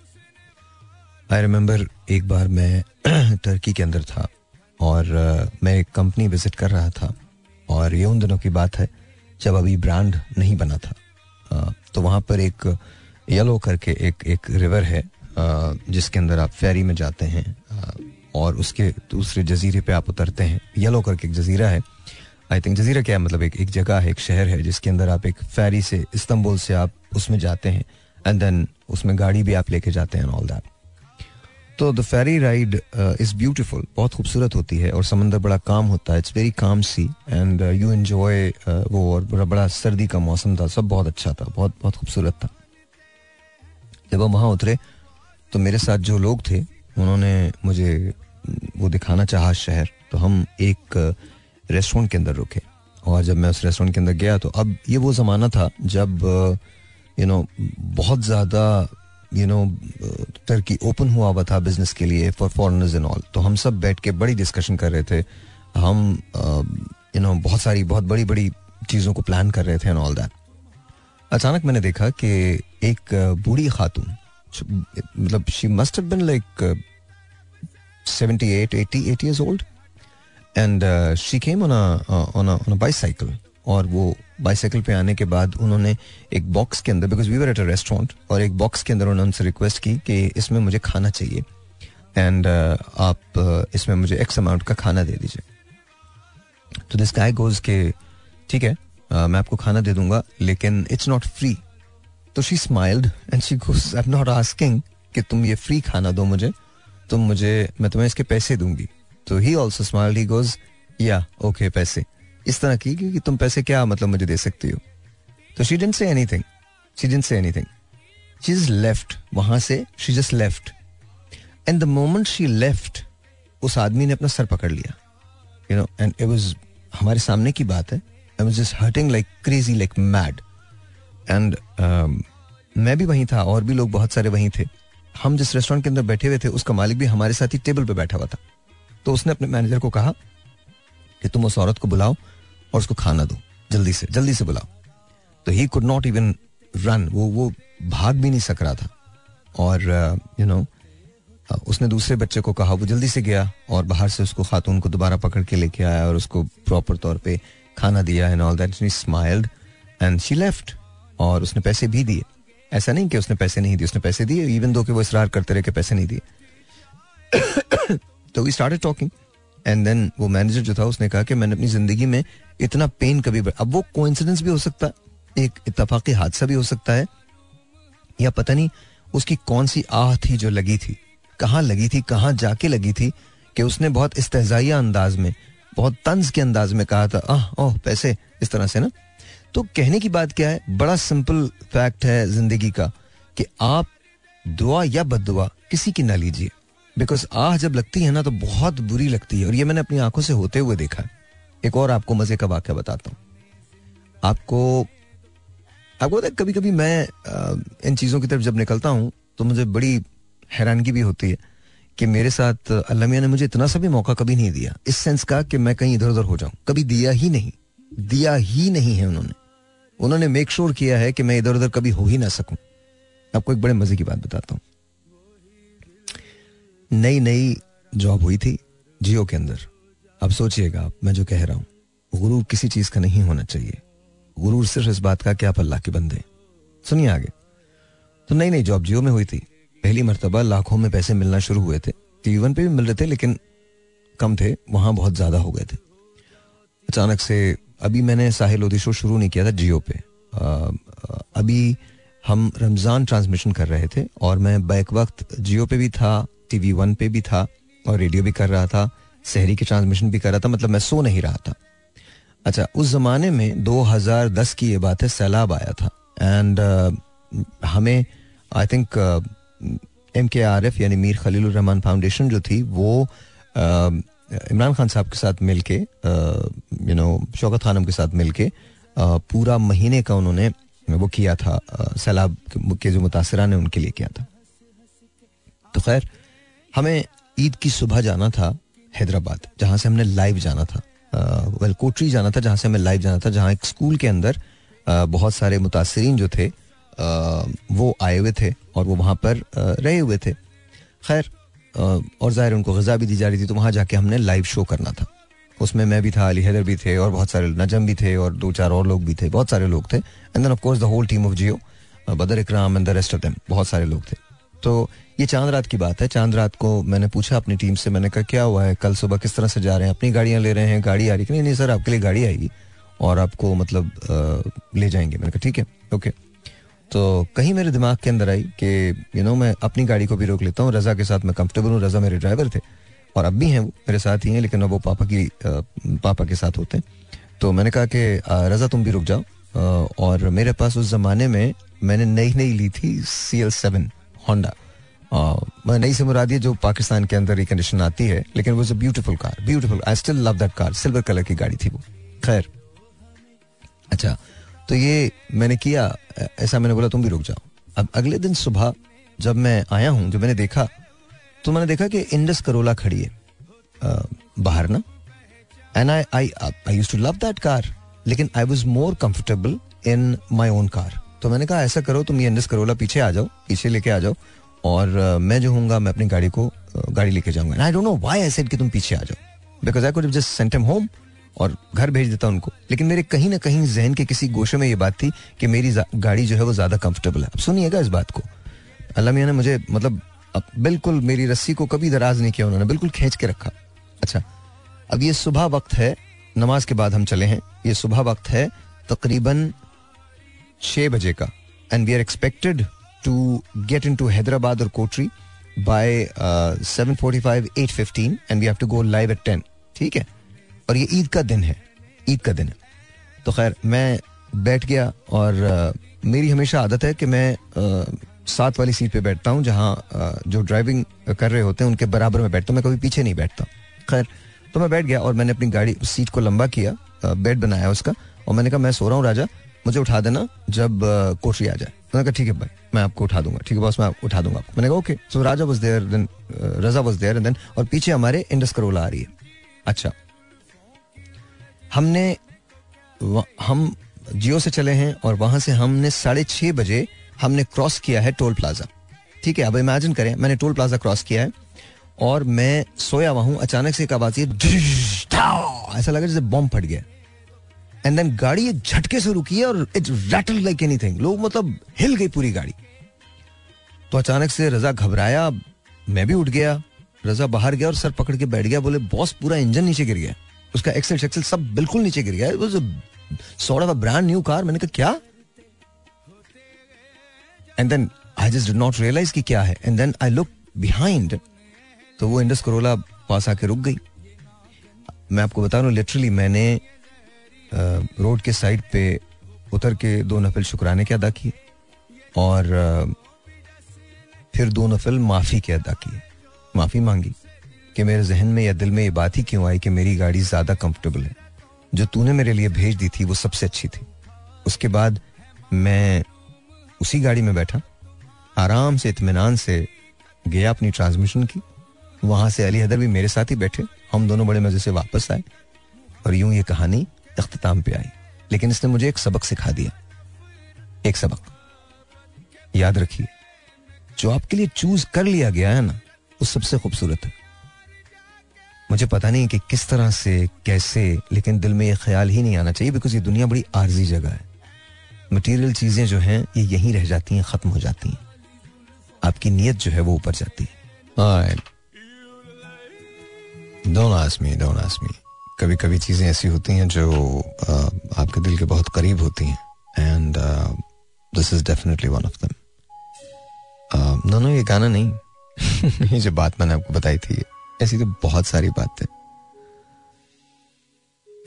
आई रिम्बर एक बार मैं टर्की के अंदर था और uh, मैं एक कंपनी विजिट कर रहा था और ये उन दिनों की बात है जब अभी ब्रांड नहीं बना था uh, तो वहाँ पर एक येलो करके एक एक रिवर है uh, जिसके अंदर आप फेरी में जाते हैं और उसके दूसरे जजीरे पे आप उतरते हैं येलो करके एक जजीरा है आई थिंक जजीरा क्या है मतलब एक एक जगह है एक शहर है जिसके अंदर आप एक फेरी से इस्तंबुल से आप उसमें जाते हैं एंड देन उसमें गाड़ी भी आप लेके जाते हैं ऑल दैट तो the ferry ride is beautiful बहुत खूबसूरत होती है और समंदर बड़ा काम होता है it's very calm C and you enjoy वो और बड़ा बड़ा सर्दी का मौसम था सब बहुत अच्छा था बहुत बहुत खूबसूरत था जब हम वहाँ उतरे तो मेरे साथ जो लोग थे उन्होंने मुझे वो दिखाना चाहा शहर तो हम एक रेस्टोरेंट uh, के अंदर रुके और जब मैं उस रेस्टोरेंट के अंदर गया तो अब ये वो ज़माना था जब यू uh, नो बहुत ज़्यादा यू नो टर्की ओपन हुआ हुआ था बिजनेस के लिए फॉर फॉरनर्स इन ऑल तो हम सब बैठ के बड़ी डिस्कशन कर रहे थे हम यू नो बहुत सारी बहुत बड़ी बड़ी चीज़ों को प्लान कर रहे थे एंड ऑल दैट अचानक मैंने देखा कि एक बूढ़ी खातून मतलब she must been like seventy eight eighty eight years old and she came on on bicycle और वो बाईसाइकिल पे आने के बाद उन्होंने एक बॉक्स के अंदर because we were at a restaurant और एक बॉक्स के अंदर उन्होंने उनसे रिक्वेस्ट की कि इसमें मुझे खाना चाहिए एंड uh, आप uh, इसमें मुझे एक्स अमाउंट का खाना दे दीजिए तो दिस गाय गोज के ठीक है uh, मैं आपको खाना दे दूंगा लेकिन इट्स नॉट फ्री तो she smiled and she goes I am not asking कि तुम ये फ्री खाना दो मुझे तुम मुझे मैं तुम्हें इसके पैसे दूंगी तो he also smiled he goes या ओके पैसे इस तरह की क्योंकि तुम पैसे क्या मतलब मुझे दे सकती हो तो she didn't say anything she didn't say anything she is left वहां से she just left and the moment she left उस आदमी ने अपना सर पकड़ लिया you know and it was हमारे सामने की बात है I was just hurting like crazy like mad and मैं भी वहीं था और भी लोग बहुत सारे वहीं थे हम जिस रेस्टोरेंट के अंदर बैठे हुए थे उसका मालिक भी हमारे साथ ही टेबल पर बैठा हुआ था तो उसने अपने मैनेजर को कहा कि तुम उस औरत को बुलाओ और उसको खाना दो जल्दी से जल्दी से बुलाओ तो he could not even run वो वो भाग भी नहीं सक रहा था और यू uh, नो uh, उसने दूसरे बच्चे को कहा वो जल्दी से गया और बाहर से उसको खातून को दोबारा पकड़ के लेके आया और उसको प्रॉपर तौर पे खाना दिया and all that smiled and she left और उसने पैसे भी दिए ऐसा नहीं कि उसने पैसे नहीं दिए उसने पैसे दिए इवन दो कि वो इसरार करते रहे कि पैसे नहीं दिए तो we started talking and then वो मैनेजर जो था उसने कहा कि मैंने अपनी जिंदगी में इतना पेन कभी अब वो कोइंसिडेंस भी हो सकता है एक इतफाक़ी हादसा भी हो सकता है या पता नहीं उसकी कौन सी आह थी जो लगी थी कहाँ लगी थी कहाँ जाके लगी थी कि उसने बहुत इस्तेजाइया अंदाज में बहुत तंज के अंदाज में कहा था आह ओह पैसे इस तरह से ना तो कहने की बात क्या है बड़ा सिंपल फैक्ट है जिंदगी का कि आप दुआ या बद किसी की ना लीजिए बिकॉज आह जब लगती है ना तो बहुत बुरी लगती है और ये मैंने अपनी आंखों से होते हुए देखा एक और आपको मजे का वाक्य बताता हूँ आपको आपको पता कभी कभी मैं इन चीज़ों की तरफ जब निकलता हूँ तो मुझे बड़ी हैरानगी भी होती है कि मेरे साथ अल्लाह ने मुझे इतना सा भी मौका कभी नहीं दिया इस सेंस का कि मैं कहीं इधर उधर हो जाऊं कभी दिया ही नहीं दिया ही नहीं है उन्होंने उन्होंने मेक श्योर किया है कि मैं इधर उधर कभी हो ही ना सकूं आपको एक बड़े मजे की बात बताता हूँ नई नई जॉब हुई थी जियो के अंदर अब सोचिएगा आप मैं जो कह रहा हूँ गुरूर किसी चीज का नहीं होना चाहिए गुरूर सिर्फ इस बात का क्या आप अल्लाह के बंदे सुनिए आगे तो नई नई जॉब जियो में हुई थी पहली मरतबा लाखों में पैसे मिलना शुरू हुए थे टीवन पे भी मिल रहे थे लेकिन कम थे वहां बहुत ज्यादा हो गए थे अचानक से अभी मैंने साहिल लोधी शो शुरू नहीं किया था जियो पे आ, अभी हम रमज़ान ट्रांसमिशन कर रहे थे और मैं बैक वक्त जियो पे भी था टीवी वन पे भी था और रेडियो भी कर रहा था शहरी के ट्रांसमिशन भी कर रहा था मतलब मैं सो नहीं रहा था अच्छा उस ज़माने में 2010 की ये बात है सैलाब आया था एंड uh, हमें I think M K R F यानी मीर खलील रहमान फाउंडेशन जो थी वो uh, इमरान खान साहब के साथ मिल के यू नो शौकत खानम के साथ मिल के uh, पूरा महीने का उन्होंने वो किया था uh, सैलाब के जो मुतासरा ने उनके लिए किया था तो खैर हमें ईद की सुबह जाना था हैदराबाद जहाँ से हमने लाइव जाना था वेल कोटरी जाना था जहाँ से हमें लाइव जाना था जहाँ एक स्कूल के अंदर बहुत सारे मुतासरीन जो थे वो आए हुए थे और वो वहाँ पर रहे हुए थे खैर और ज़ाहिर उनको गज़ा भी दी जा रही थी तो वहाँ जाके हमने लाइव शो करना था उसमें मैं भी था अली हैदर भी थे और बहुत सारे नजम भी थे और दो चार और लोग भी थे बहुत सारे लोग थे and then of course the whole team of Geo Badar Ikram and the rest of them बहुत सारे लोग थे तो ये चांद रात की बात है चांद रात को मैंने पूछा अपनी टीम से मैंने कहा क्या हुआ है कल सुबह किस तरह से जा रहे हैं अपनी गाड़ियाँ ले रहे हैं गाड़ी आ रही नहीं नहीं सर आपके लिए गाड़ी आएगी और आपको मतलब आ, ले जाएंगे मैंने कहा ठीक है ओके तो कहीं मेरे दिमाग के अंदर आई कि यू नो मैं अपनी गाड़ी को भी रोक लेता हूँ रज़ा के साथ मैं कंफर्टेबल हूँ रज़ा मेरे ड्राइवर थे और अब भी हैं वो मेरे साथ ही हैं लेकिन अब वो पापा की पापा के साथ होते हैं तो मैंने कहा कि रज़ा तुम भी रुक जाओ और मेरे पास उस ज़माने में मैंने नई नई ली थी सी एल सेवन होंडा नई से मुरादी ये जो पाकिस्तान के अंदर रिकंडीशन आती है लेकिन वो beautiful car beautiful I still love that car silver colour की गाड़ी थी वो खैर अच्छा तो ये मैंने किया ऐसा मैंने बोला तुम भी रुक जाओ अब अगले दिन सुबह जब मैं आया हूँ जब मैंने देखा तो मैंने देखा कि इंडस करोला खड़ी है बाहर ना and I I I use to love that car लेकिन I was more comfortable in my own car तो मैंने कहा ऐसा करो तुम ये इंडस करोला पीछे आ जाओ पीछे लेके आ जाओ और मैं जो हूँगा मैं अपनी गाड़ी को गाड़ी लेके जाऊंगा I don't know why I said कि तुम पीछे आ जाओ because I could just sent him home और घर भेज देता उनको लेकिन मेरे कहीं ना कहीं जहन के किसी गोशे में ये बात थी कि मेरी गाड़ी जो है वो ज़्यादा कंफर्टेबल है अब सुनिएगा इस बात को अल्लाह मियाँ ने मुझे मतलब बिल्कुल मेरी रस्सी को कभी दराज नहीं किया उन्होंने बिल्कुल खींच के रखा अच्छा अब ये सुबह वक्त है नमाज के बाद हम चले हैं ये सुबह वक्त है तकरीबन छः बजे का and we are expected to Hyderabad और Kotri or seven forty five eight fifteen and we have to go live at ten ठीक है और ये ईद का दिन है ईद का दिन है तो खैर मैं बैठ गया और uh, मेरी हमेशा आदत है कि मैं uh, साथ वाली सीट पे बैठता हूँ जहाँ uh, जो ड्राइविंग कर रहे होते हैं उनके बराबर में बैठता हूँ मैं कभी पीछे नहीं बैठता खैर तो मैं बैठ गया और मैंने अपनी गाड़ी सीट को लंबा किया बेड uh, बनाया उसका और मैंने कहा मैं सो रहा हूँ राजा मुझे उठा देना जब कोशी आ जाए मैंने कहा ठीक है भाई मैं आपको उठा दूंगा ठीक है बॉस मैं उठा दूंगा आपको मैंने कहा okay so Raja was there then Raza was there then और पीछे हमारे इंडस करोला आ रही है अच्छा हमने हम जियो से चले हैं और वहां से हमने साढ़े छः बजे हमने क्रॉस किया है टोल प्लाजा ठीक है अब इमेजिन करें मैंने टोल प्लाजा क्रॉस किया है और मैं सोया हुआ हूँ अचानक से एक आवाज ऐसा लगा जैसे बॉम्ब फट गया एंड देन गाड़ी एक झटके से रुकी है और इट्स रैटल लाइक एनीथिंग लोग मतलब हिल गई पूरी गाड़ी तो अचानक से रजा घबराया मैं भी उठ गया रजा बाहर गया और सर पकड़ के बैठ गया बोले बॉस पूरा इंजन नीचे गिर गया उसका एक्सेल शेक्सेल सब बिल्कुल नीचे गिर गया sort of a brand new car मैंने कहा क्या and then I just did not realize कि क्या है and then I look behind तो वो इंडस करोला पास आके रुक गई मैं आपको बता रहा हूँ लिटरली मैंने रोड के साइड पे उतर के दो नफिल शुक्राने के अदा किए और फिर दो नफिल माफ़ी के अदा किए माफ़ी मांगी कि मेरे जहन में या दिल में ये बात ही क्यों आई कि मेरी गाड़ी ज़्यादा कंफर्टेबल है जो तूने मेरे लिए भेज दी थी वो सबसे अच्छी थी उसके बाद मैं उसी गाड़ी में बैठा आराम से इतमान से गया अपनी ट्रांसमिशन की वहाँ से अली हैदर भी मेरे साथ ही बैठे हम दोनों बड़े मज़े से वापस आए और यूं ये कहानी अख्ताम पे आई लेकिन इसने मुझे एक सबक सिखा दिया एक सबक याद रखिए जो आपके लिए चूज कर लिया गया है ना वो सबसे खूबसूरत है मुझे पता नहीं कि किस तरह से कैसे लेकिन दिल में ये ख्याल ही नहीं आना चाहिए बिकॉज ये दुनिया बड़ी आर्जी जगह है मटेरियल चीज़ें जो हैं ये यहीं रह जाती हैं ख़त्म हो जाती हैं आपकी नीयत जो है वो ऊपर जाती है Don't ask me, don't ask me. कभी कभी चीज़ें ऐसी होती हैं जो आपके दिल के बहुत करीब होती हैं and this is definitely one of them no no ये गाना नहीं ये जो बात मैंने आपको बताई थी ऐसी तो बहुत सारी बातें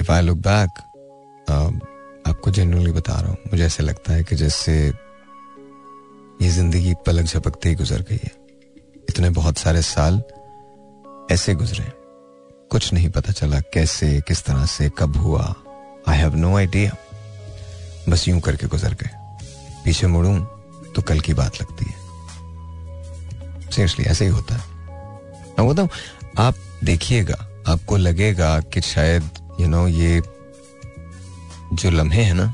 इफ आई लुक बैक आपको जनरली बता रहा हूँ मुझे ऐसे लगता है कि जैसे ये जिंदगी पलक झपकते ही गुजर गई है इतने बहुत सारे साल ऐसे गुजरे हैं कुछ नहीं पता चला कैसे किस तरह से कब हुआ आई हैव नो आइडिया बस यूं करके गुजर गए पीछे मुड़ू तो कल की बात लगती है सीरियसली ऐसे ही होता है मैं बोलता हूँ आप देखिएगा आपको लगेगा कि शायद यू you नो know, ये जो लम्हे हैं ना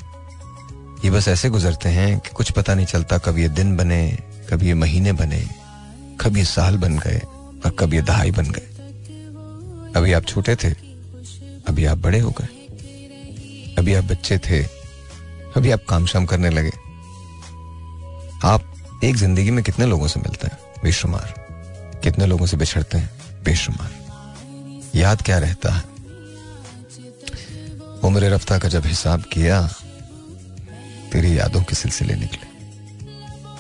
ये बस ऐसे गुजरते हैं कि कुछ पता नहीं चलता कब ये दिन बने कब ये महीने बने कब ये साल बन गए और कब ये दहाई बन गए अभी आप छोटे थे अभी आप बड़े हो गए अभी आप बच्चे थे अभी आप काम शाम करने लगे आप एक जिंदगी में कितने लोगों से मिलते हैं बेशुमार कितने लोगों से बिछड़ते हैं बेशुमार याद क्या रहता है उम्र रफ्ता का जब हिसाब किया तेरी यादों के सिलसिले निकले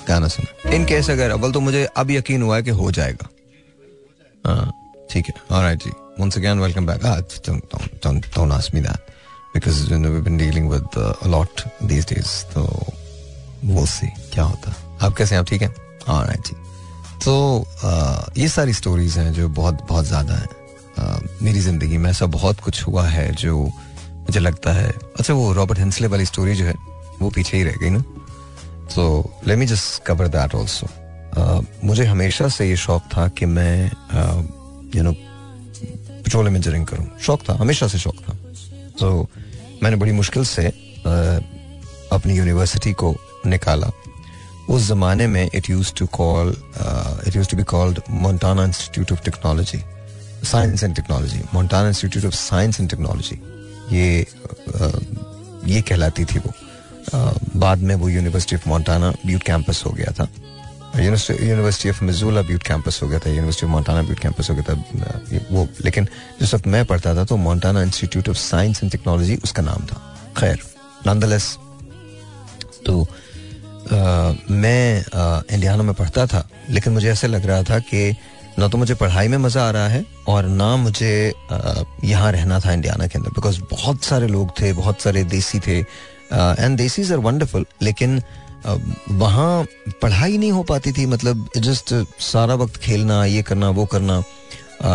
गाना सुना इन केस अगर अव्वल तो मुझे अब यकीन हुआ है कि हो जाएगा हाँ ठीक है और जी once again, welcome back. Ah, don't, don't, don't, don't ask me that because you know, we've been dealing with uh, a lot these days. So we'll see क्या होता है आप कैसे हैं आप ठीक हैं हाँ right, जी तो so, uh, ये सारी स्टोरीज हैं जो बहुत बहुत ज़्यादा हैं uh, मेरी ज़िंदगी में ऐसा बहुत कुछ हुआ है जो मुझे लगता है अच्छा वो रॉबर्ट हेंसले वाली स्टोरी जो है वो पीछे ही रह गई ना so let me just cover that also मुझे हमेशा से ये शौक था कि मैं you uh, know petroleum engineering करूँ शौक था हमेशा से शौक था तो मैंने बड़ी मुश्किल से अपनी यूनिवर्सिटी को निकाला उस ज़माने में it use to call it use to be called Montana Institute of Technology Science and Technology Montana Institute of Science and Technology ये ये कहलाती थी वो बाद में वो University of Montana Butte campus हो गया था University of Missoula Butte campus हो गया था University of Montana Butte campus हो गया था वो लेकिन जिस वक्त मैं पढ़ता था तो Montana Institute of Science and Technology उसका नाम था खैर नंदलेस तो आ, मैं इंडियाना में पढ़ता था लेकिन मुझे ऐसे लग रहा था कि ना तो मुझे पढ़ाई में मज़ा आ रहा है और ना मुझे यहाँ रहना था इंडियाना के अंदर बिकॉज बहुत सारे लोग थे बहुत सारे देसी थे एंड देसीज आर वंडरफुल लेकिन वहाँ पढ़ाई नहीं हो पाती थी मतलब जस्ट सारा वक्त खेलना ये करना वो करना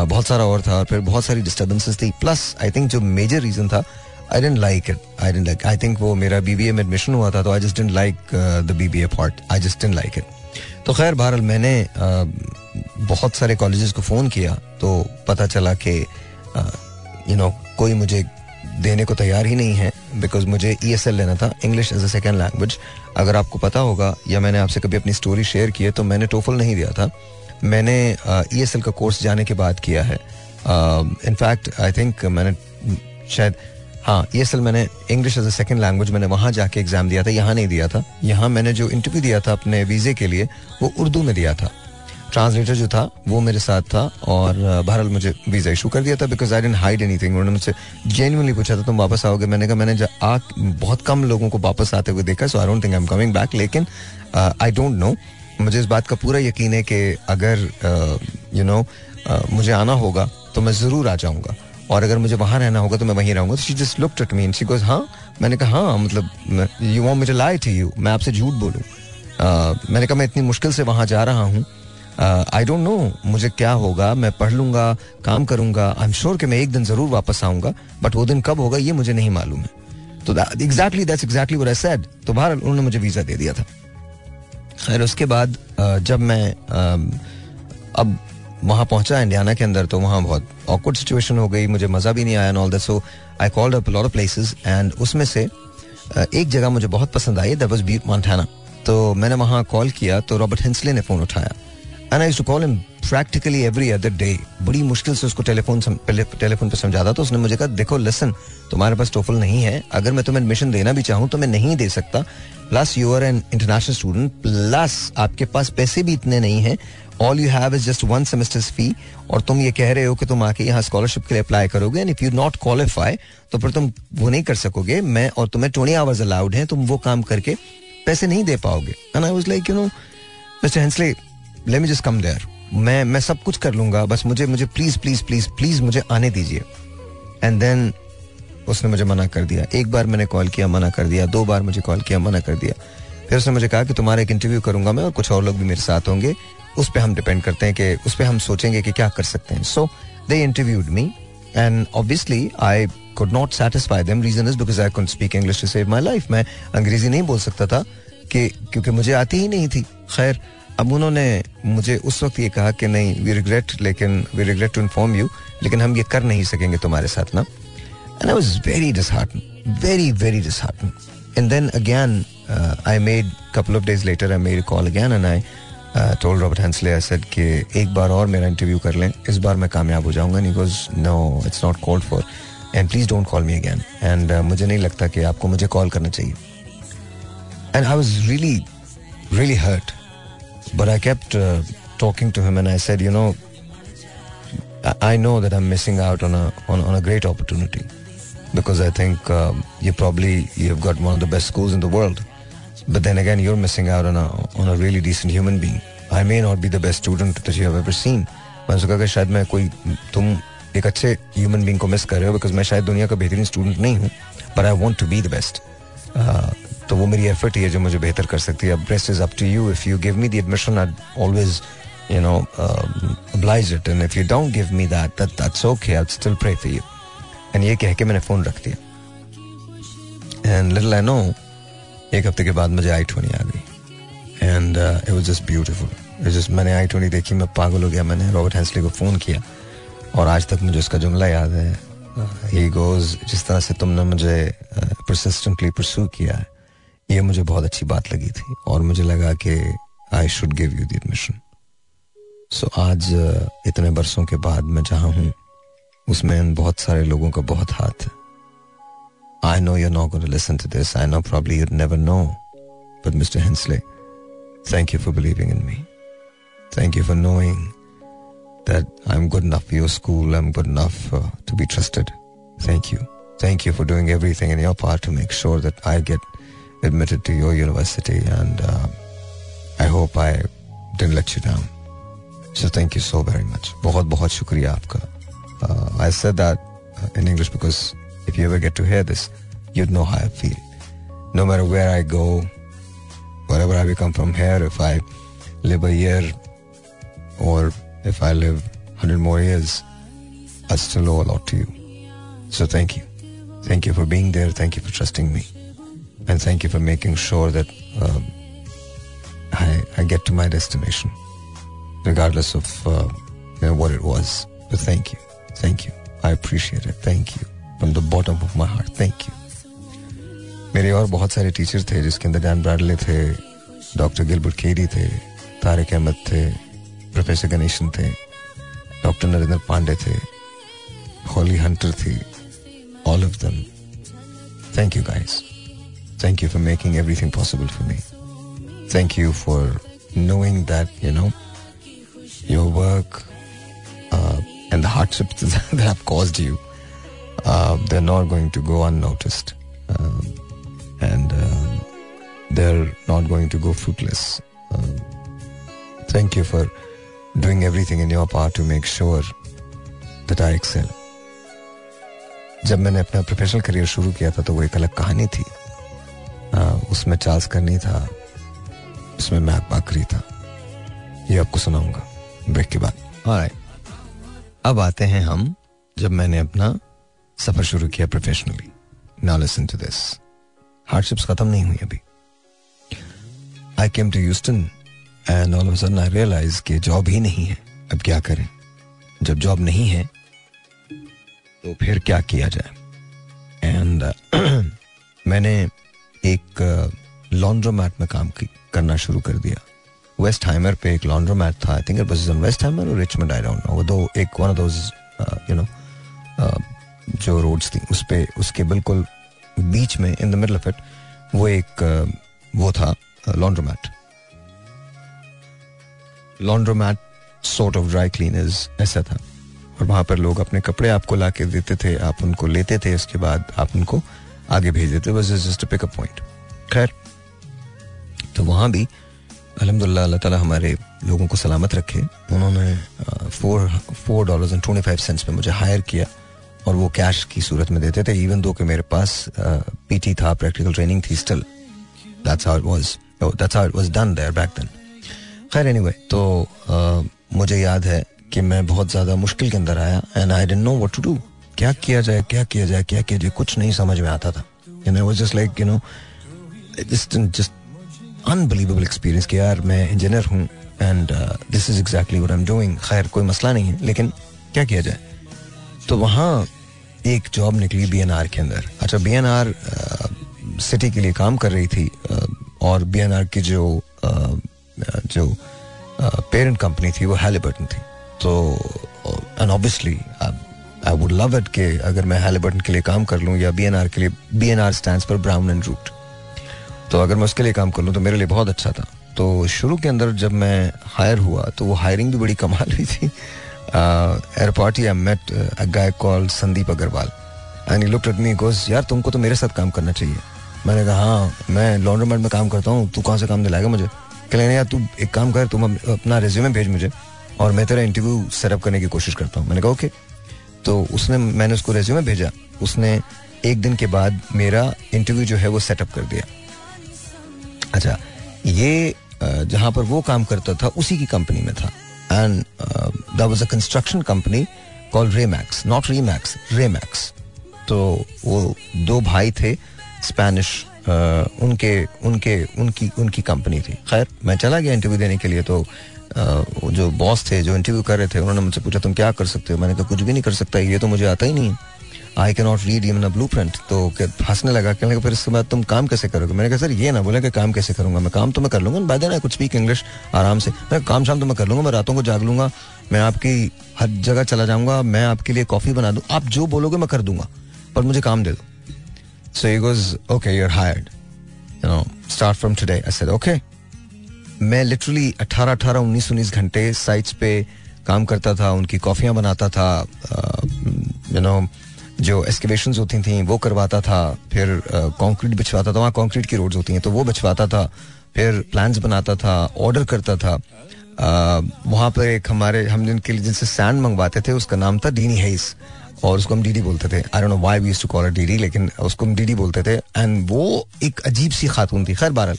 बहुत सारा और था और फिर बहुत सारी डिस्टर्बेंसेस थी प्लस आई थिंक जो मेजर रीज़न था I didn't like it I didn't like I think वो मेरा बी बी ए में एडमिशन हुआ था तो I just didn't like the B B A part I just didn't like it तो खैर बहरहाल मैंने बहुत सारे कॉलेज को फ़ोन किया तो पता चला कि यू नो कोई मुझे देने को तैयार ही नहीं है बिकॉज मुझे ई एस एल लेना था English as a second language अगर आपको पता होगा या मैंने आपसे कभी अपनी स्टोरी शेयर की है तो मैंने टोफल नहीं दिया था मैंने ई एस एल का कोर्स जाने के बाद किया है इनफैक्ट आई थिंक मैंने शायद हाँ ई एस एल मैंने English as a second language मैंने वहाँ जाके एग्ज़ाम दिया था यहाँ नहीं दिया था यहाँ मैंने जो इंटरव्यू दिया था अपने वीज़े के लिए वो उर्दू में दिया था ट्रांसलेटर जो था वो मेरे साथ था और बहरहाल मुझे वीज़ा इशू कर दिया था because I didn't hide anything उन्होंने मुझसे जेन्यूनली पूछा था तुम वापस आओगे मैंने कहा मैंने आ बहुत कम लोगों को वापस आते हुए देखा so I don't think I am coming back लेकिन आई डोंट नो मुझे इस बात का पूरा यकीन है कि अगर यू नो मुझे आना होगा तो मैं ज़रूर आ जाऊँगा और अगर मुझे वहाँ रहना होगा तो मैं वहीं रहूँगा she just look at me she goes हाँ मैंने कहा हाँ मतलब यू वॉन्ट मुझे लाए लाई यू मैं आपसे झूठ बोलूँ मैंने कहा मैं इतनी मुश्किल से वहाँ जा रहा हूँ आई डोंट नो मुझे क्या होगा मैं पढ़ लूंगा काम करूंगा आई एम श्योर कि मैं एक दिन ज़रूर वापस आऊँगा बट वो दिन कब होगा ये मुझे नहीं मालूम है तो एग्जैक्टली दैट्स एग्जैक्टली वो सेड तो बहर उन्होंने मुझे वीज़ा दे दिया था खैर उसके बाद uh, जब मैं um, अब वहाँ पहुंचा इंडियाना के अंदर तो वहाँ बहुत ऑकवर्ड सिचुएशन हो गई मुझे मज़ा भी नहीं आया knoll all so I called up lot of places and उसमें से uh, एक जगह मुझे बहुत पसंद आई दैट वाज बीट मॉन्टाना तो मैंने वहाँ कॉल किया तो रॉबर्ट हिंसले ने फ़ोन उठाया and I to call him practically every other day बड़ी मुश्किल से उसको टेलीफोन टेलीफोन पे समझाता तो उसने मुझे कहा देखो लिसन तुम्हारे पास टोफल नहीं है अगर मैं तुम्हें एडमिशन देना भी चाहूँ तो मैं नहीं दे सकता plus you are an international student plus आपके पास पैसे भी इतने नहीं हैं all you have is just one semester's fee और तुम ये कह रहे हो कि तुम आके यहाँ स्कॉलरशिप के लिए अप्लाई करोगे and if you not qualify तो फिर तुम वो नहीं कर सकोगे मैं और तुम्हें ट्वेंटी आवर्स अलाउड हैं तुम वो काम करके पैसे नहीं दे पाओगे and I was like you know mister Hensley let me just come there मैं मैं सब कुछ कर लूंगा बस मुझे मुझे प्लीज प्लीज प्लीज प्लीज मुझे आने दीजिए एंड देन उसने मुझे मना कर दिया एक बार मैंने कॉल किया मना कर दिया दो बार मुझे कॉल किया मना कर दिया फिर उसने मुझे कहा कि तुम्हारा एक इंटरव्यू करूंगा मैं और कुछ और लोग भी मेरे साथ होंगे उस पर हम डिपेंड करते हैं कि उस पर हम सोचेंगे कि क्या कर सकते हैं so they interviewed me and obviously I could not satisfy them reason is because I can't speak English to save my life मैं अंग्रेजी नहीं बोल सकता था कि क्योंकि मुझे आती ही नहीं थी खैर अब उन्होंने मुझे उस वक्त ये कहा कि नहीं वी रिग्रेट लेकिन we regret to inform you लेकिन हम ये कर नहीं सकेंगे तुम्हारे साथ ना and I was very disheartened very very disheartened and then again I made couple of days later I made call again and I told Robert Hensley said कि एक बार और मेरा इंटरव्यू कर लें इस बार मैं कामयाब हो जाऊंगा नी because no it's not called for and please don't call me again and मुझे नहीं लगता कि आपको मुझे कॉल करना चाहिए and I was really really hurt But I kept uh, talking to him and I said, you know, I know that I'm missing out on a on, on a great opportunity because I think um, you probably you've got one of the best schools in the world, but then again you're missing out on a on a really decent human being. I may not be the best student that you have ever seen. मैं उसको कहा शायद मैं कोई तुम एक अच्छे human being को मिस कर रहे हो बिकॉज मैं शायद दुनिया का बेहतरीन स्टूडेंट नहीं हूँ but I want to be the best तो वो मेरी एफर्ट ही है जो मुझे बेहतर कर सकती है rest is up to you if you give me the admission I always you know oblige it and if you don't give me that that that's okay I still pray for you and ये कह के मैंने phone रख दिया and little I know एक हफ्ते के बाद मुझे आई ट्वेंटी आ गई and it was just beautiful just मैंने आई ट्वेंटी देखी मैं पागल हो गया मैंने रॉबर्ट हैंसली को फ़ोन किया और आज तक मुझे उसका जुमला याद है ही uh, गोज जिस तरह से तुमने मुझे परसिस्टेंटली uh, परसू किया है ये मुझे बहुत अच्छी बात लगी थी और मुझे लगा कि I should give you the admission so आज uh, इतने बरसों के बाद मैं जहां हूं उसमें इन बहुत सारे लोगों का बहुत हाथ है I know you're not going listen to this I know probably you never know but mister Hensley thank you for believing in me thank you for knowing that I'm good enough for your school, I'm good enough uh, to be trusted. Thank you. Thank you for doing everything in your part to make sure that I get admitted to your university, and uh, I hope I didn't let you down. So thank you so very much. बहुत बहुत शुक्रिया आपका. Uh, I said that uh, in English because if you ever get to hear this, you'd know how I feel. No matter where I go, wherever I become from here, if I live a year or if I live 100 more years, I still owe a lot to you. So thank you. Thank you for being there. Thank you for trusting me. And thank you for making sure that uh, I, I get to my destination, regardless of uh, you know, what it was. But thank you. Thank you. I appreciate it. Thank you. From the bottom of my heart. Thank you. मेरे और बहुत सारे teacher थे जिसके अंदर Dan Bradley थे doctor Gilbert केरी थे तारिक अहमद थे प्रोफेसर गणेशन थे डॉक्टर नरेंद्र पांडे थे होली हंटर थी all of them thank you guys Thank you for making everything possible for me. Thank you for knowing that, you know, your work uh, and the hardships that have caused you, uh, they're not going to go unnoticed. Um, and uh, they're not going to go fruitless. Um, thank you for doing everything in your power to make sure that I excel. जब मैंने अपना professional career शुरू किया था तो वो एक अलग कहानी थी आ, उसमें चार्ल्स करनी था उसमें मैक बाकरी था ये आपको सुनाऊंगा ब्रेक के बाद अब आते हैं हम जब मैंने अपना सफर शुरू किया professionally now listen to this hardships खत्म नहीं हुई अभी I came to Houston and all of sudden I realize कि जॉब ही नहीं है अब क्या करें जब जॉब नहीं है तो फिर क्या किया जाए एंड uh, मैंने एक लॉन्ड्रोमैट में काम करना शुरू कर दिया वेस्ट हाइमर पे एक लॉन्ड्रोमैट था I think it was in Westheimer और रिचमंड आई डोंट नो वो दो एक one of those you know जो रोड्स थी उस पे उसके बिल्कुल बीच में in the middle of it वो एक uh, वो था laundromat laundromat sort of dry cleaners ऐसा था और वहां पर लोग अपने कपड़े आपको लाके देते थे आप उनको लेते थे उसके बाद आप उनको आगे भेज देते बस जस्ट पिकअप पॉइंट खैर तो वहाँ भी अलहमदिल्ला अल्लाह ताला हमारे लोगों को सलामत रखे उन्होंने four four dollar and twenty five cents में मुझे हायर किया और वो कैश की सूरत में देते थे इवन दो कि मेरे पास पीटी था प्रैक्टिकल ट्रेनिंग थी still that's how it was that's how it was done there back then खैर एनीवे तो मुझे याद है कि मैं बहुत ज़्यादा मुश्किल के अंदर आया and I didn't know what to do क्या किया जाए क्या किया जाए क्या किया जाए कुछ नहीं समझ में आता था you know just like you know just just unbelievable experience कि यार मैं इंजीनियर हूँ and this is exactly what I am doing खैर कोई मसला नहीं है लेकिन क्या किया जाए तो वहाँ एक जॉब निकली बी के अंदर अच्छा बी सिटी uh, के लिए काम कर रही थी uh, और बी की जो uh, जो पेरेंट कंपनी थी वो हेलीबर्टन थी तो and obviously I would love it के अगर मैं हेलीबर्टन के लिए काम कर लूँ या बी एन आर के लिए बी एन आर स्टैंड पर ब्राउन एंड रूट तो अगर मैं उसके लिए काम कर लूँ तो मेरे लिए बहुत अच्छा था तो शुरू के अंदर जब मैं हायर हुआ तो वो हायरिंग भी बड़ी कमाल हुई थी airport I met a guy call Sandeep Agarwal and look at me goes यार तुमको तो मेरे साथ काम करना चाहिए मैंने कहा हाँ मैं लॉन्ड्रोमेट में काम करता हूँ तू कहाँ से काम दिलाएगा मुझे कहले यार तू एक काम कर तुम अपना रेज्यूमे भेज मुझे और मैं तेरा इंटरव्यू सेटअप करने की कोशिश करता हूँ मैंने कहा ओके okay. तो उसने मैंने उसको रेज्यूमे भेजा उसने एक दिन के बाद मेरा इंटरव्यू जो है वो सेटअप कर दिया अच्छा ये जहाँ पर वो काम करता था उसी की कंपनी में था and that a construction company call Ray Max not Re Max Ray Max तो वो दो भाई थे स्पेनिश उनके उनके उनकी उनकी कंपनी थी खैर मैं चला गया इंटरव्यू देने के लिए तो जो बॉस थे जो इंटरव्यू कर रहे थे उन्होंने मुझसे पूछा तुम क्या कर सकते हो मैंने कहा कुछ भी नहीं कर सकता ये तो मुझे आता ही नहीं आई के not read even blueprint तो हंसने लगा कहने फिर इसके बाद तुम काम कैसे करोगे मैंने कहा सर ये ना बोला कि काम कैसे करूंगा मैं काम तो मैं कर लूंगा बाय देना कुछ स्पीक इंग्लिश आराम से मैं काम शाम तो मैं कर लूंगा मैं रातों को जाग लूंगा मैं आपकी हर जगह चला जाऊंगा मैं आपके लिए कॉफी बना दूँ आप जो बोलोगे मैं कर दूंगा पर मुझे काम दे दो so you goes okay you are hired you know start from today I said okay मैं लिटरली 18 18 उन्नीस उन्नीस घंटे साइट्स पे काम करता था उनकी कॉफ़ियाँ बनाता था यू नो जो एक्सकेवेशन होती थी वो करवाता था फिर कंक्रीट बिछवाता था वहाँ कंक्रीट की रोड्स होती हैं तो वो बिछवाता था फिर प्लान्स बनाता था ऑर्डर करता था वहाँ पर एक हमारे हम जिनके लिए जिनसे सैंड मंगवाते थे उसका नाम था डीनी हेस और उसको हम डीडी बोलते थे I don't know why we to call DD लेकिन उसको हम डीडी बोलते थे एंड वो एक अजीब सी खातून थी खैर बहरहाल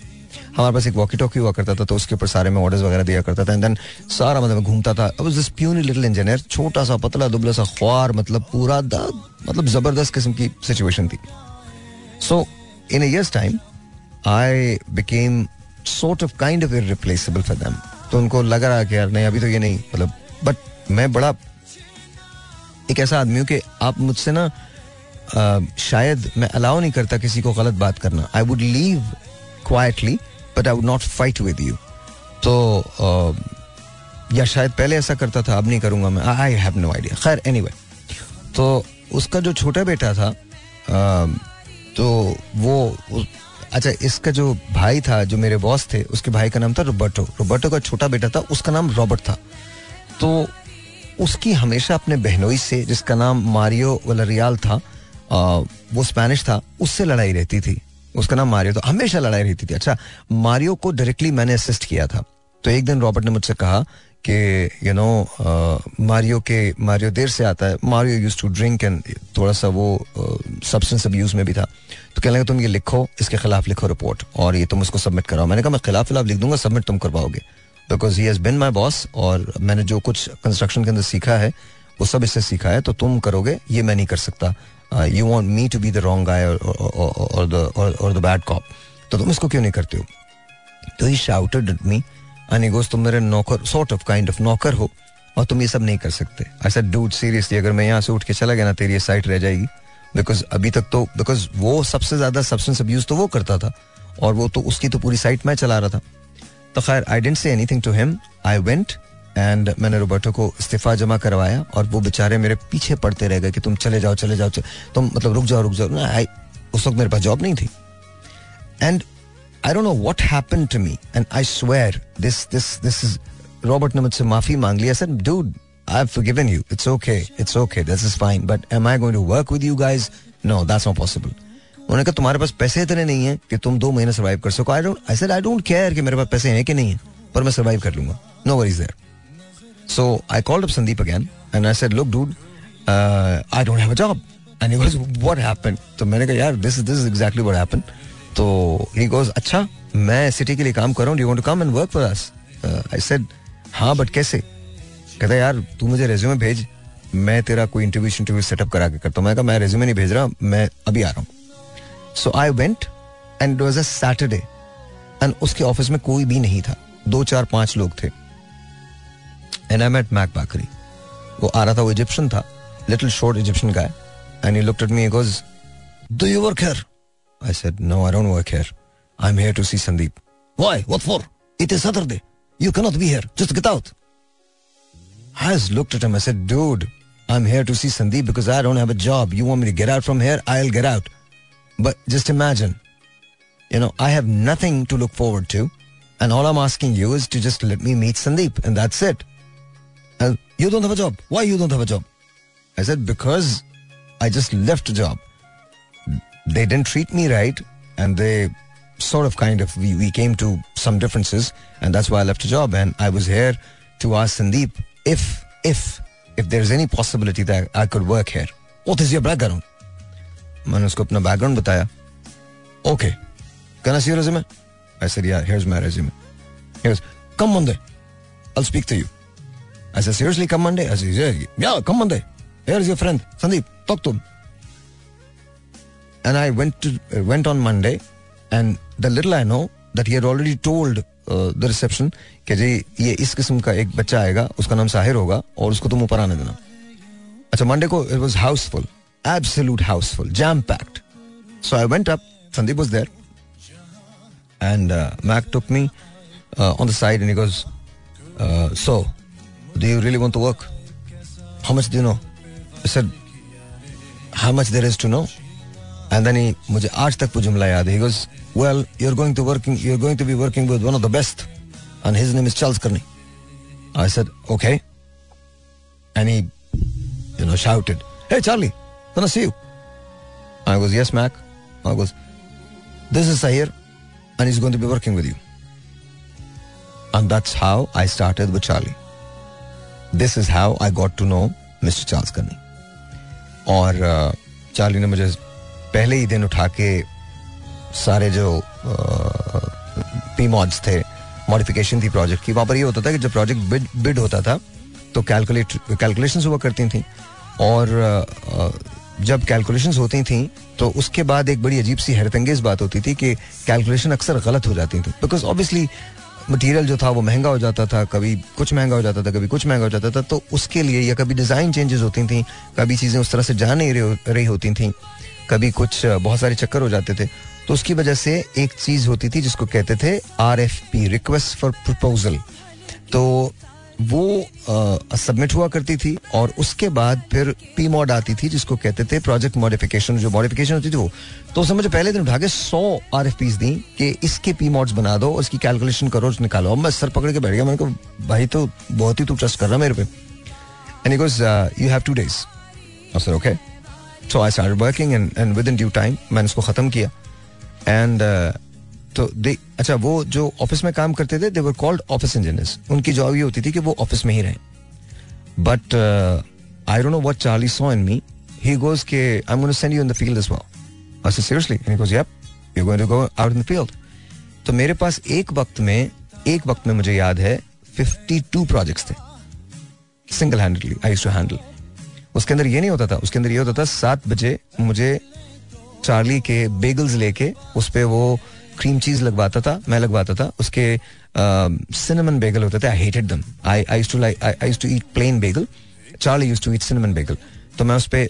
हमारे पास एक वॉकी टॉकी हुआ करता था तो उसके ऊपर सारे में ऑर्डर्स वगैरह दिया करता था एंड देन सारा मतलब घूमता था अब दिस प्यूनी लिटिल इंजीनियर छोटा सा पतला दुबला सा ख्वार मतलब पूरा दा मतलब जबरदस्त किस्म की सिचुएशन थी so in years time I became sort of kind of irreplaceable for them तो उनको लग रहा कि यार नहीं अभी तो ये नहीं मतलब बट मैं बड़ा एक ऐसा आदमी हूँ कि आप मुझसे ना शायद मैं अलाउ नहीं करता किसी को गलत बात करना I would leave quietly but I would not fight with you तो या शायद पहले ऐसा करता था अब नहीं करूँगा मैं आई हैव नो आइडिया खैर एनी वे तो उसका जो छोटा बेटा था तो वो अच्छा इसका जो भाई था जो मेरे बॉस थे उसके भाई का नाम था रोबर्टो रोबर्टो का छोटा बेटा था उसका नाम रॉबर्ट था तो उसकी हमेशा अपने बहनोई से जिसका नाम मारियो वलरियाल था वो स्पेनिश था उससे लड़ाई रहती थी उसका नाम मारियो था तो हमेशा लड़ाई रहती थी अच्छा मारियो को डायरेक्टली मैंने असिस्ट किया था तो एक दिन रॉबर्ट ने मुझसे कहा कि यू नो मारियो के मारियो देर से आता है Mario use to drink and थोड़ा सा वो सब्सटेंस अब में भी था तो कह लगे तुम ये लिखो इसके खिलाफ लिखो रिपोर्ट और ये तुम उसको सबमिट कराओ मैंने कहा मैं खिलाफ खिलाफ लिख दूंगा सबमिट तुम करवाओगे because he has been my boss और मैंने जो कुछ कंस्ट्रक्शन के अंदर सीखा है वो सब इससे सीखा है तो तुम करोगे ये मैं नहीं कर सकता you want me to be the wrong guy और द बैड कॉप तो तुम इसको क्यों नहीं करते हो तो he shouted at me and goes तुम मेरे नौकर सॉर्ट ऑफ काइंड ऑफ नौकर हो और तुम ये सब नहीं कर सकते ऐसा डूड सीरियसली अगर मैं यहाँ से उठ के चला गया ना तेरी साइट रह जाएगी बिकॉज अभी तक तो बिकॉज वो सबसे ज्यादा सब्सटेंस अब्यूज तो वो करता था और वो तो उसकी तो पूरी साइट मैं चला रहा था तो खैर I didn't say anything to him I went and मैंने रोबर्टो को इस्तीफा जमा करवाया और वो बेचारे मेरे पीछे पड़ते रह गए कि तुम चले जाओ चले जाओ चले, तुम मतलब रुक जाओ रुक जाओ ना आई उस वक्त मेरे पास जॉब नहीं थी and I don't know what happen to me and I swear this this this is Robert ने मुझसे माफी मांग लिया sir dude I have forgiven you it's okay it's okay this is fine but am I going to work with you guys no that's not possible उन्होंने कहा तुम्हारे पास पैसे इतने नहीं है कि तुम दो महीने सर्वाइव कर सको I don't I said I don't care कि मेरे पास पैसे हैं कि नहीं है पर मैं सर्वाइव कर लूंगा no worries there So I called up Sandeep again and I said, look, dude, uh, I don't have a job. And he goes, what happened? तो मैंने कहा यार this this is exactly what happened. तो he goes, अच्छा मैं city के लिए काम कर रहा हूँ. Do you want to come and work for us? Uh, I said, हाँ but कैसे? कहता यार तू मुझे रेज्यूमे भेज मैं तेरा कोई इंटरव्यू इंटरव्यू सेटअप करा के करता हूँ मैं कहा मैं रेज्यूमे नहीं भेज रहा मैं अभी आ रहा हूँ so I went and was a Saturday and उसके ऑफिस में कोई भी नहीं था दो चार पांच लोग थे एंड आई मेट मैक बाकरी वो आ रहा था वो इजिप्शियन था little short Egyptian guy and he looked at me goes do you work here I said no I don't work here I am here to see Sandeep why what for it is Saturday you can not be here just get out I just looked at him. I said, dude, I'm here to see Sandeep because I don't have a job. You want me to get out from here? I'll get out. But just imagine, you know, I have nothing to look forward to. And all I'm asking you is to just let me meet Sandeep. And that's it. And you don't have a job. Why you don't have a job? I said, because I just left a job. They didn't treat me right. And they sort of kind of, we, we came to some differences. And that's why I left a job. And I was here to ask Sandeep if, if, if there's any possibility that I could work here. What is your background? मैंने उसको अपना background बताया okay can I see your resume I said yeah here's my resume he was come Monday I'll speak to you. I said, seriously, come Monday? I said, yeah, yeah come Monday. Here's your friend, Sandeep, talk to him. And I went to uh, went on Monday, and the little I know that he had already told uh, the reception कि जी ये इस किस्म का एक बच्चा आएगा उसका नाम साहिर होगा और उसको तुम ऊपर आने देना अच्छा मंडे को absolute houseful, jam packed. So I went up, Sandeep was there, and uh, Mac took me uh, on the side and he goes, uh, so do you really want to work? How much do you know?" I said, "How much there is to know." And then he, मुझे आज तक वो जुमला याद है. He goes, "Well, you're going to working, you're going to be working with one of the best, and his name is Charles Kearney." I said, "Okay," and he, you know, shouted, "Hey, Charlie!" Gonna see you. I goes, yes, Mac. I goes, this is Sahir, and he's going to be working with you. And that's how I started with Charlie. This is how I got to know mister Charles Kearney और Charlie uh, ने मुझे पहले ही दिन उठा के सारे जो पी uh, मॉड्स थे मॉडिफिकेशन थी प्रोजेक्ट की वहाँ पर ये होता था कि जब प्रोजेक्ट बिड बिड होता था तो कैलकुलेट कैलकुलेशन हुआ करती थी और uh, जब कैलकुलेशन होती थी तो उसके बाद एक बड़ी अजीब सी हैरतंगेज बात होती थी कि कैलकुलेशन अक्सर गलत हो जाती थी बिकॉज ऑब्वियसली मटेरियल जो था वो महंगा हो जाता था कभी कुछ महंगा हो जाता था कभी कुछ महंगा हो जाता था तो उसके लिए या कभी डिज़ाइन चेंजेस होती थी कभी चीज़ें उस तरह से जा नहीं रही होती थी कभी कुछ बहुत सारे चक्कर हो जाते थे तो उसकी वजह से एक चीज़ होती थी जिसको कहते थे R F P request for proposal तो वो सबमिट हुआ करती थी और उसके बाद फिर पी मॉड आती थी जिसको कहते थे प्रोजेक्ट मॉडिफिकेशन जो मॉडिफिकेशन होती थी वो तो उसने मुझे पहले दिन उठा के सौ आर एफ पीज दी कि इसके पी मॉड्स बना दो उसकी कैलकुलेशन करो निकालो अब मैं सर पकड़ के बैठ गया मैंने कहा भाई तो बहुत ही तू ट्रस्ट कर रहा मेरे पे and goes you have two days sir okay so I start working and and within due time मैंने उसको ख़त्म किया एंड तो दे अच्छा वो जो ऑफिस में काम करते थे they were called office engineers उनकी जॉब ये होती थी कि वो ऑफिस में ही रहें but I don't know what Charlie saw in me he goes के I am gonna send you in the field as well I said seriously and he goes yup you are going to go out in the field तो मेरे पास एक वक्त में एक वक्त में मुझे याद है 52 प्रोजेक्ट्स थे single handedly I to handle उसके अंदर ये नहीं होता था उसके अंदर ये होता था सात बजे मुझे चार्ली के बेगल्स लेके उस पर वो क्रीम चीज लगवाता था मैं लगवाता था उसके सिनेमन बेगल होते थे I hated them I I to like I to eat plain bagel Charlie use to eat cinnamon bagel तो मैं उस पर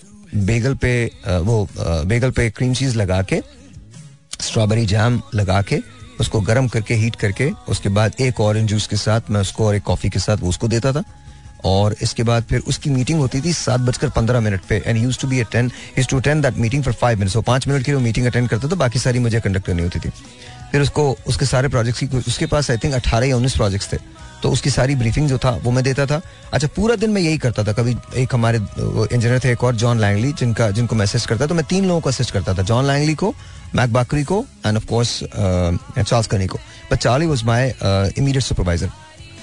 बेगल पे वो बेगल पे क्रीम चीज लगा के स्ट्रॉबेरी जैम लगा के उसको गर्म करके हीट करके उसके बाद एक ऑरेंज जूस के साथ मैं उसको और एक कॉफ़ी के साथ वो उसको देता था और इसके बाद फिर उसकी मीटिंग होती थी सात बजकर पंद्रह मिनट पे and use to be attend is to attend that meeting for five minutes वो पाँच मिनट की वो मीटिंग अटेंड करता था बाकी सारी मुझे कंडक्ट करनी होती थी फिर उसको उसके सारे प्रोजेक्ट्स की उसके पास आई थिंक अठारह या उन्नीस प्रोजेक्ट्स थे तो उसकी सारी ब्रीफिंग जो था वो मैं देता था अच्छा पूरा दिन मैं यही करता था कभी एक हमारे इंजीनियर थे एक और जॉन लैंगली जिनका जिनको मैसेज करता तो मैं तीन लोगों को असिस्ट करता था जॉन लैंगली को मैक बाकरी को एंड ऑफ कोर्स चार्ल्स कनी को but Charlie was my immediate supervisor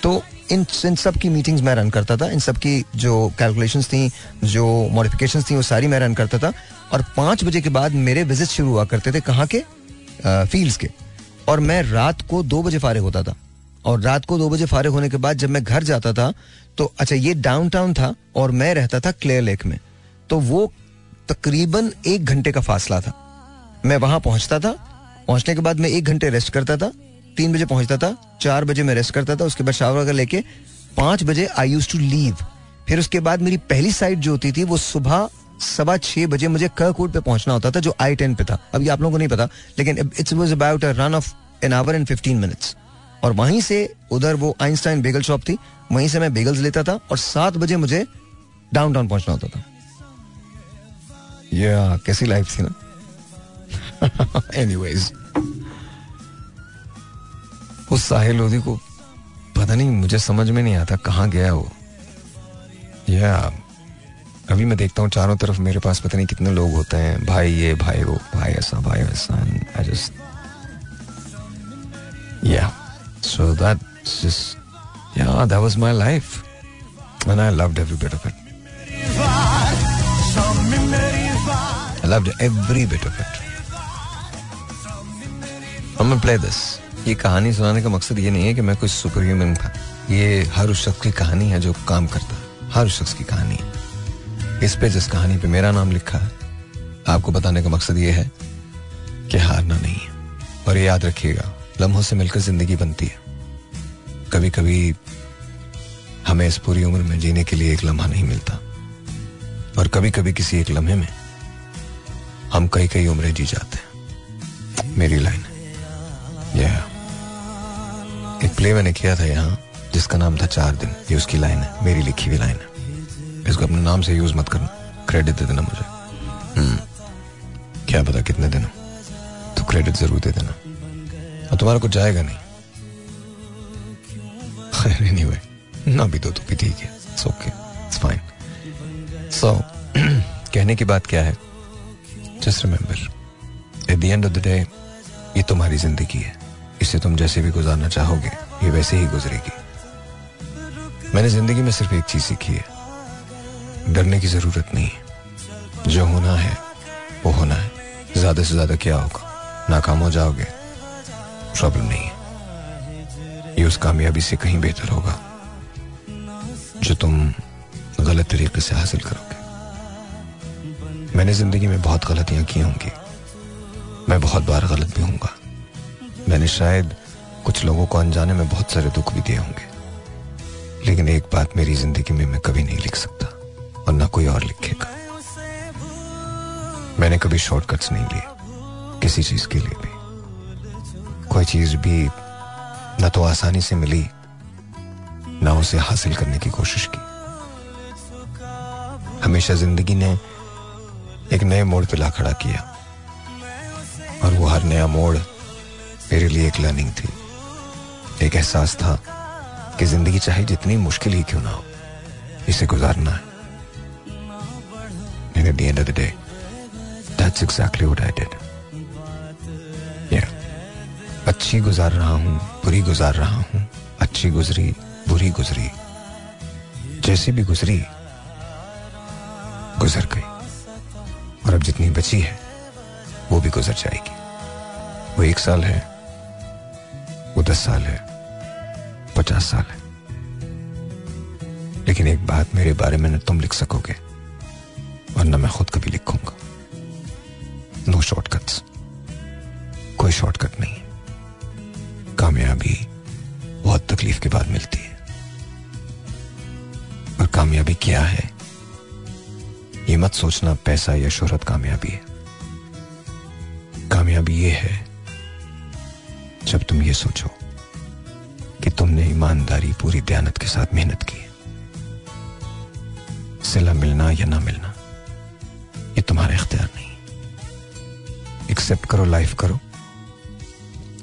तो इन इन सब की मीटिंग्स मैं रन करता था इन सब की जो कैलकुलेशंस थी जो मॉडिफिकेशंस थी वो सारी मैं रन करता था और पाँच बजे के बाद मेरे विजिट शुरू हुआ करते थे कहाँ के फील्ड्स के और मैं रात को दो बजे फारिग होता था और रात को दो बजे फारिग होने के बाद जब मैं घर जाता था तो अच्छा ये डाउनटाउन था और मैं रहता था क्लेयर लेक में तो वो तकरीबन एक घंटे का फासला था मैं वहां पहुंचता था पहुंचने के बाद मैं एक घंटे रेस्ट करता था तीन बजे पहुंचता था चार बजे मैं रेस्ट करता था उसके बाद शावर वगैरह लेके पांच बजे आई यूज टू लीव फिर उसके बाद मेरी पहली साइड जो होती थी वो सुबह सवा छह बजे मुझे करकोट पे पहुंचना होता था जो आई टेन पे था अभी आप लोगों को नहीं पता लेकिन it's was about a run of an hour and fifteen minutes और वहीं से उधर वो आइंस्टाइन बेगल शॉप थी वहीं से मैं बेगल्स लेता था और सात बजे मुझे डाउन टाउन पहुंचना होता था या कैसी लाइफ थी ना एनी उस साहिल लोधी को पता नहीं मुझे समझ में नहीं आता कहाँ गया वो या अभी मैं देखता हूँ चारों तरफ मेरे पास पता नहीं कितने लोग होते हैं भाई ये भाई वो भाई ऐसा भाई वैसा I just yeah so that yeah that was my life and I loved every bit of it I loved every bit of it I'm gonna play this. ये कहानी सुनाने का मकसद ये नहीं है कि मैं कोई सुपर ह्यूमन था ये हर उस शख्स की कहानी है जो काम करता है हर उस शख्स की कहानी है इस पे जिस कहानी पे मेरा नाम लिखा है आपको बताने का मकसद ये है कि हारना नहीं है और ये याद रखिएगा लम्हों से मिलकर जिंदगी बनती है कभी कभी हमें इस पूरी उम्र में जीने के लिए एक लम्हा नहीं मिलता और कभी कभी किसी एक लम्हे में हम कई कई उम्रें जी जाते हैं मेरी लाइन है yeah. एक प्ले मैंने किया था यहाँ जिसका नाम था चार दिन ये उसकी लाइन है मेरी लिखी हुई लाइन है इसको अपने नाम से यूज मत करना क्रेडिट दे देना मुझे हम्म। क्या पता कितने दिन तो क्रेडिट जरूर दे देना और तुम्हारा कुछ जाएगा नहीं खैर एनीवे ना भी दो तो, तो भी ठीक है it's okay it's fine so कहने की बात क्या है just remember at the end of the day ये तुम्हारी जिंदगी है इसे तुम जैसे भी गुजारना चाहोगे ये वैसे ही गुजरेगी मैंने जिंदगी में सिर्फ एक चीज सीखी है डरने की जरूरत नहीं है जो होना है वो होना है ज्यादा से ज्यादा क्या होगा नाकाम हो जाओगे प्रॉब्लम नहीं है ये उस कामयाबी से कहीं बेहतर होगा जो तुम गलत तरीके से हासिल करोगे मैंने जिंदगी में बहुत गलतियां की होंगी मैं बहुत बार गलत भी हूंगा मैंने शायद कुछ लोगों को अनजाने में बहुत सारे दुख भी दिए होंगे लेकिन एक बात मेरी जिंदगी में मैं कभी नहीं लिख सकता और ना कोई और लिखेगा मैंने कभी शॉर्टकट्स नहीं लिए किसी चीज के लिए भी कोई चीज भी ना तो आसानी से मिली ना उसे हासिल करने की कोशिश की हमेशा जिंदगी ने एक नए मोड़ पे ला खड़ा किया और वो हर नया मोड़ मेरे लिए एक लर्निंग थी एक एहसास था कि जिंदगी चाहे जितनी मुश्किल ही क्यों ना हो इसे गुजारना है And at end of the day day, that's exactly अच्छी गुजार रहा हूं बुरी गुजार रहा हूं अच्छी गुजरी बुरी गुजरी जैसी भी गुजरी गुजर गई और अब जितनी बची है वो भी गुजर जाएगी वो एक साल है दस साल है पचास साल है लेकिन एक बात मेरे बारे में न तुम लिख सकोगे और न मैं खुद कभी लिखूंगा नो शॉर्टकट्स कोई शॉर्टकट नहीं कामयाबी बहुत तकलीफ के बाद मिलती है और कामयाबी क्या है ये मत सोचना पैसा या शोहरत कामयाबी है कामयाबी ये है जब तुम ये सोचो तुमने ईमानदारी पूरी दयानत के साथ मेहनत की है सिला मिलना या ना मिलना ये तुम्हारा इख्तियार नहीं एक्सेप्ट करो लाइफ करो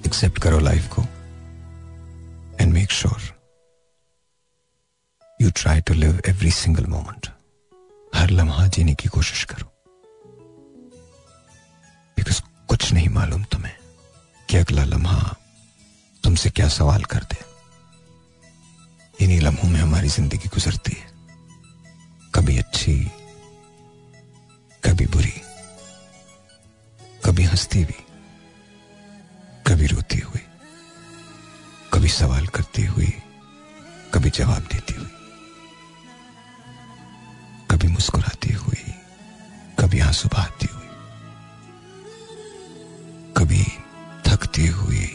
एक्सेप्ट करो लाइफ को and make sure you try to live every single moment हर लम्हा जीने की कोशिश करो बिकॉज कुछ नहीं मालूम तुम्हें कि अगला लम्हा तुमसे क्या सवाल करते हैं इन्हीं लम्हों में हमारी जिंदगी गुजरती है कभी अच्छी कभी बुरी कभी हंसती हुई कभी रोती हुई कभी सवाल करती हुई कभी जवाब देती हुई कभी मुस्कुराती हुई कभी आंसू बहाती हुई कभी थकती हुई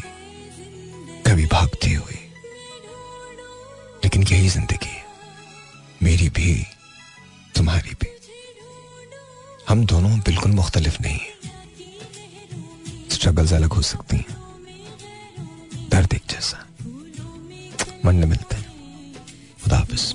कभी भागती हुई लेकिन यही जिंदगी है मेरी भी तुम्हारी भी हम दोनों बिल्कुल मुख्तलिफ नहीं हैं स्ट्रगल्स अलग हो सकती हैं दर्द एक जैसा मन मिलते हैं खुदा हाफिज़